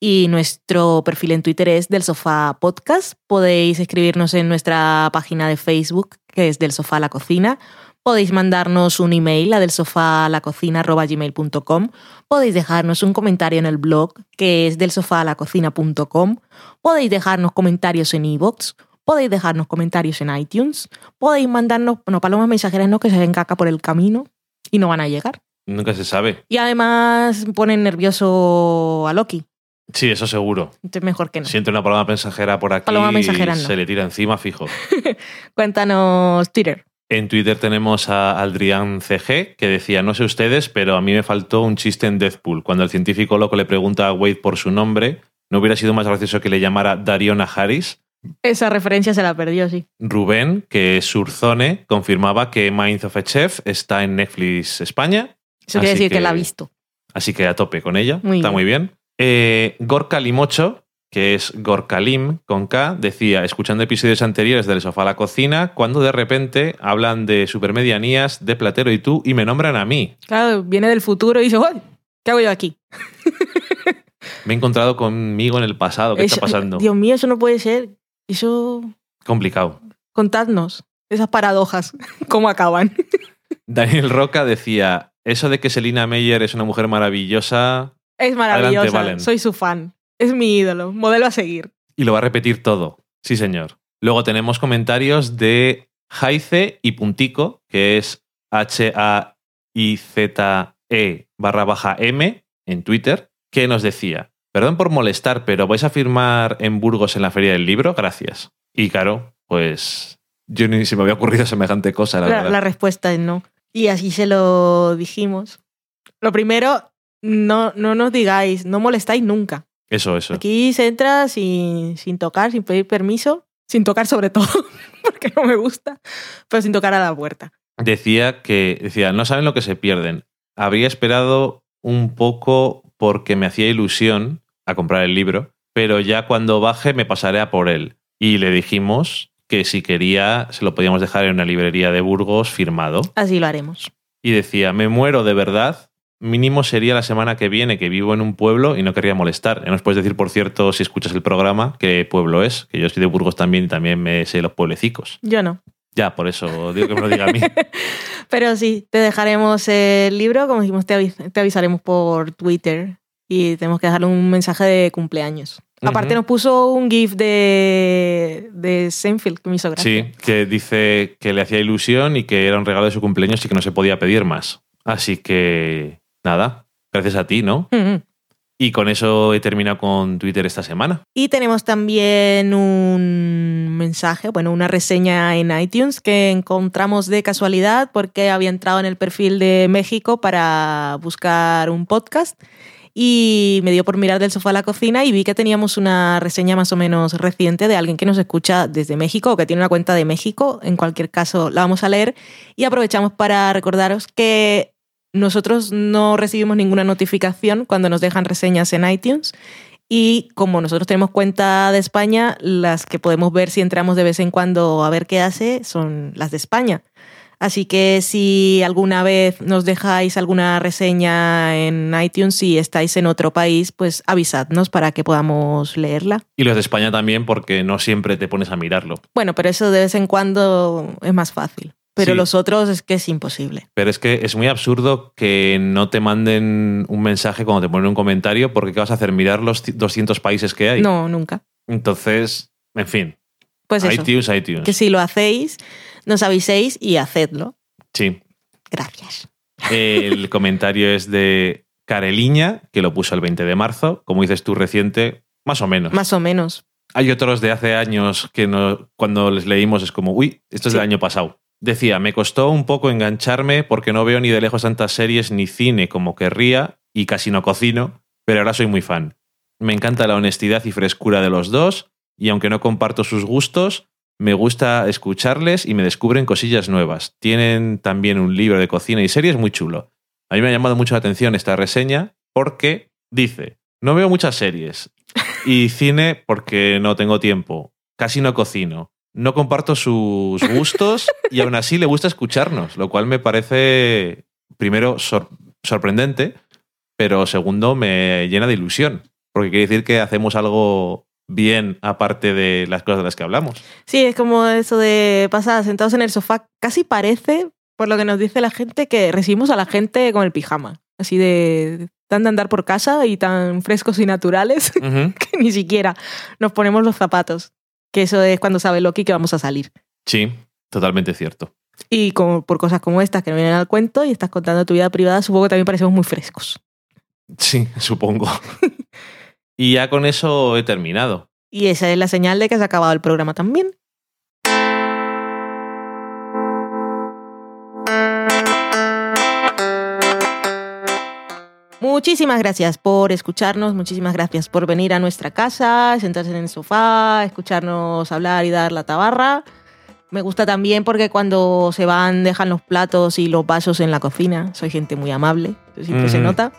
y nuestro perfil en Twitter es del sofá podcast. Podéis escribirnos en nuestra página de Facebook, que es del sofá a la cocina. Podéis mandarnos un email a del sofá a la cocina gmail.com. Podéis dejarnos un comentario en el blog, que es del sofá a la cocina.com. Podéis dejarnos comentarios en iVoox. Podéis dejarnos comentarios en iTunes. Podéis mandarnos, no, palomas mensajeras no, que se ven caca por el camino y no van a llegar. Nunca se sabe. Y además ponen nervioso a Loki. Sí, eso seguro. Entonces mejor que no. Siente una paloma mensajera por aquí Paloma mensajera y no. se le tira encima fijo. Cuéntanos Twitter. En Twitter tenemos a Adrián CG que decía, no sé ustedes, pero a mí me faltó un chiste en Deathpool. Cuando el científico loco le pregunta a Wade por su nombre, ¿no hubiera sido más gracioso que le llamara Dariona Harris? Esa referencia se la perdió, sí. Rubén, que es Surzone, confirmaba que Minds of a Chef está en Netflix España. Eso quiere Así decir que... la ha visto. Así que a tope con ella. Muy está bien. muy bien. Eh, Gorka Limocho, que es Gorkalim con K, decía, escuchando episodios anteriores del sofá a la cocina, cuando de repente hablan de supermedianías, de Platero y tú, y me nombran a mí. Claro, viene del futuro y dice, "Uy, ¿qué hago yo aquí? Me he encontrado conmigo en el pasado. ¿Qué Eso- está pasando? Dios mío, eso no puede ser. Eso... Complicado. Contadnos esas paradojas, cómo acaban. Daniel Roca decía, eso de que Selina Meyer es una mujer maravillosa Es maravillosa, Adelante, Valen. soy su fan. Es mi ídolo, modelo a seguir. y lo va a repetir todo. Sí, señor. Luego tenemos comentarios de Jaice y Puntico, que es H-A-I-Z-E barra baja M en Twitter, que nos decía, perdón por molestar, pero ¿vais a firmar en Burgos en la Feria del Libro? Gracias. Y claro, pues yo ni se me había ocurrido semejante cosa, la, La, verdad. la respuesta es no. Y así se lo dijimos. Lo primero, no, no nos digáis, no molestáis nunca. Eso, eso. Aquí se entra sin, sin tocar, sin pedir permiso, sin tocar sobre todo, porque no me gusta, pero sin tocar a la puerta. decía que decía, no saben lo que se pierden. Habría esperado un poco porque me hacía ilusión a comprar el libro, pero ya cuando baje me pasaré a por él. Y le dijimos que si quería se lo podíamos dejar en una librería de Burgos firmado. Así lo haremos. Y decía, me muero de verdad. Mínimo sería la semana que viene, que vivo en un pueblo y no querría molestar. Nos puedes decir, por cierto, si escuchas el programa, qué pueblo es, que yo soy de Burgos también y también me sé los pueblecicos. Yo no. Ya, por eso digo que me lo diga a mí. Pero sí, te dejaremos el libro, como dijimos, te, avis- te avisaremos por Twitter y tenemos que dejarle un mensaje de cumpleaños. Aparte nos puso un GIF de, de Seinfeld que me hizo gracia. Sí, que dice que le hacía ilusión y que era un regalo de su cumpleaños y que no se podía pedir más. Así que, nada, gracias a ti, ¿no? Y con eso he terminado con Twitter esta semana. Y tenemos también un mensaje, bueno, una reseña en iTunes que encontramos de casualidad porque había entrado en el perfil de México para buscar un podcast y me dio por mirar del sofá a la cocina y vi que teníamos una reseña más o menos reciente de alguien que nos escucha desde México o que tiene una cuenta de México. En cualquier caso, la vamos a leer y aprovechamos para recordaros que nosotros no recibimos ninguna notificación cuando nos dejan reseñas en iTunes y como nosotros tenemos cuenta de España, las que podemos ver si entramos de vez en cuando a ver qué hace son las de España. Así que si alguna vez nos dejáis alguna reseña en iTunes y estáis en otro país, pues avisadnos para que podamos leerla. Y los de España también, porque no siempre te pones a mirarlo. Bueno, pero eso de vez en cuando es más fácil. Pero Sí. los otros es que es imposible. Pero es que es muy absurdo que no te manden un mensaje cuando te ponen un comentario, porque ¿qué vas a hacer? ¿Mirar los 200 países que hay? No, nunca. Entonces, en fin, Pues eso. iTunes, iTunes. que si lo hacéis, nos aviséis y hacedlo. Sí. Gracias. El comentario es de Careliña, que lo puso el 20 de marzo. Como dices tú, reciente, más o menos. Más o menos. Hay otros de hace años que no, cuando les leímos es como, uy, esto es Sí. del año pasado. Decía, me costó un poco engancharme porque no veo ni de lejos tantas series ni cine como querría y casi no cocino, pero ahora soy muy fan. Me encanta la honestidad y frescura de los dos y aunque no comparto sus gustos, me gusta escucharles y me descubren cosillas nuevas. Tienen también un libro de cocina y series muy chulo. A mí me ha llamado mucho la atención esta reseña porque dice, no veo muchas series y cine porque no tengo tiempo, casi no cocino, no comparto sus gustos y aún así le gusta escucharnos, lo cual me parece, primero, sor- sorprendente, pero segundo, me llena de ilusión, porque quiere decir que hacemos algo bien aparte de las cosas de las que hablamos. Sí, es como eso de pasar sentados en el sofá. Casi parece, por lo que nos dice la gente, que recibimos a la gente con el pijama. Así de tan de andar por casa y tan frescos y naturales que ni siquiera nos ponemos los zapatos. Que eso es cuando sabe Loki que vamos a salir. Sí, totalmente cierto. Y como, por cosas como estas que no vienen al cuento y estás contando tu vida privada, supongo que también parecemos muy frescos. Sí, supongo. y ya con eso he terminado. Y esa es la señal de que se ha acabado el programa también. Muchísimas gracias por escucharnos, muchísimas gracias por venir a nuestra casa, sentarse en el sofá, escucharnos hablar y dar la tabarra. Me gusta también porque cuando se van dejan los platos y los vasos en la cocina. Soy gente muy amable, siempre se nota.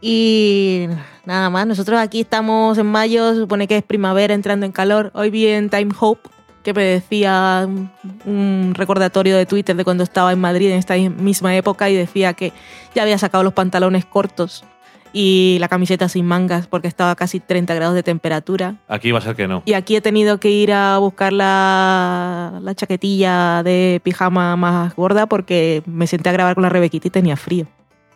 Y nada más, nosotros aquí estamos en mayo, se supone que es primavera entrando en calor. Hoy vi en Time Hope que me decía un, recordatorio de Twitter de cuando estaba en Madrid en esta misma época y decía que ya había sacado los pantalones cortos y la camiseta sin mangas porque estaba a casi 30 grados de temperatura. Aquí va a ser que no. Y aquí he tenido que ir a buscar la, la chaquetilla de pijama más gorda porque me senté a grabar con la Rebequita y tenía frío.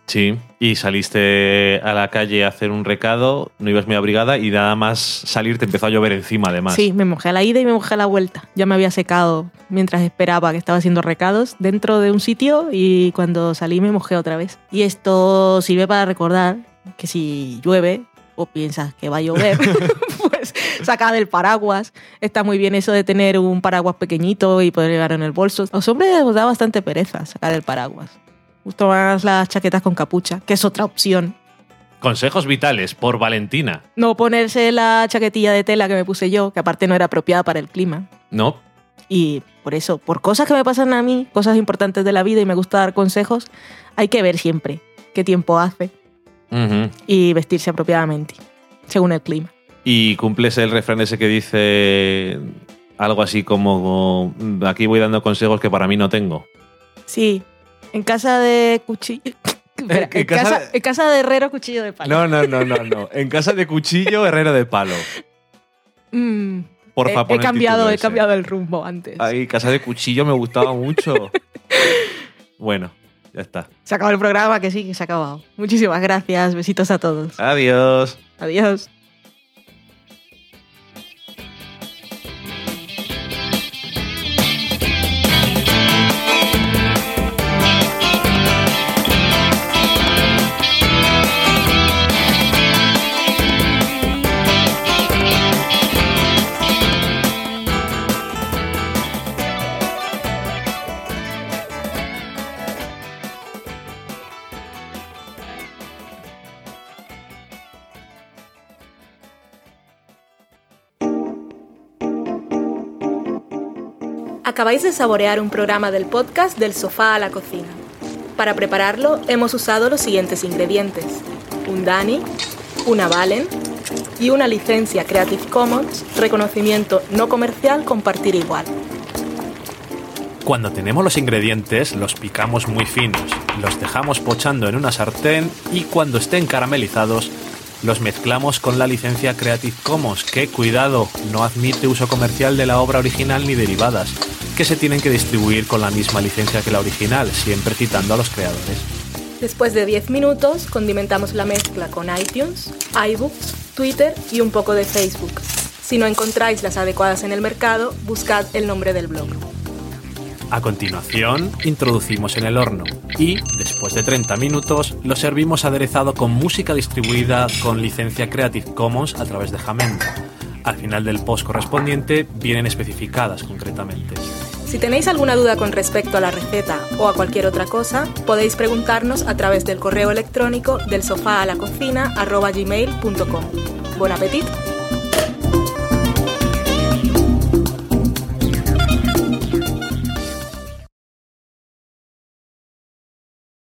Sí, y saliste a la calle a hacer un recado, no ibas muy abrigada y nada más salir te empezó a llover encima además. Sí, me mojé a la ida y me mojé a la vuelta. Ya me había secado mientras esperaba que estaba haciendo recados dentro de un sitio y cuando salí me mojé otra vez. Y esto sirve para recordar que si llueve o piensas que va a llover, pues saca del paraguas. Está muy bien eso de tener un paraguas pequeñito y poder llevar en el bolso. A los hombres os da bastante pereza sacar el paraguas. Gusto más las chaquetas con capucha, que es otra opción. Consejos vitales por Valentina. No ponerse la chaquetilla de tela que me puse yo, que aparte no era apropiada para el clima. No, Y por eso, por cosas que me pasan a mí, cosas importantes de la vida y me gusta dar consejos, hay que ver siempre qué tiempo hace y vestirse apropiadamente, según el clima. Y cumples el refrán ese que dice algo así como aquí voy dando consejos que para mí no tengo. Sí, en casa de cuchillo... Espera, En en, casa casa, de- en casa de herrero, cuchillo de palo. No, no, no, no, no. En casa de cuchillo, herrero de palo. Mm, Porfa, he, he cambiado, he ese. cambiado el rumbo antes. Ay, casa de cuchillo me gustaba mucho. Bueno, ya está. Se acabó el programa, que sí, que se ha acabado. Muchísimas gracias, besitos a todos. Adiós. Adiós. Acabáis de saborear un programa del podcast Del sofá a la cocina. Para prepararlo hemos usado los siguientes ingredientes. Un Dani, una Valen y una licencia Creative Commons, reconocimiento no comercial, compartir igual. Cuando tenemos los ingredientes, los picamos muy finos, los dejamos pochando en una sartén y cuando estén caramelizados, los mezclamos con la licencia Creative Commons, que, cuidado, no admite uso comercial de la obra original ni derivadas, que se tienen que distribuir con la misma licencia que la original, siempre citando a los creadores. Después de 10 minutos, condimentamos la mezcla con iTunes, iBooks, Twitter y un poco de Facebook. Si no encontráis las adecuadas en el mercado, buscad el nombre del blog. A continuación, introducimos en el horno y, después de 30 minutos, lo servimos aderezado con música distribuida con licencia Creative Commons a través de Jamendo. Al final del post correspondiente vienen especificadas concretamente. Si tenéis alguna duda con respecto a la receta o a cualquier otra cosa, podéis preguntarnos a través del correo electrónico del sofá a la cocina gmail.com. Buen apetito.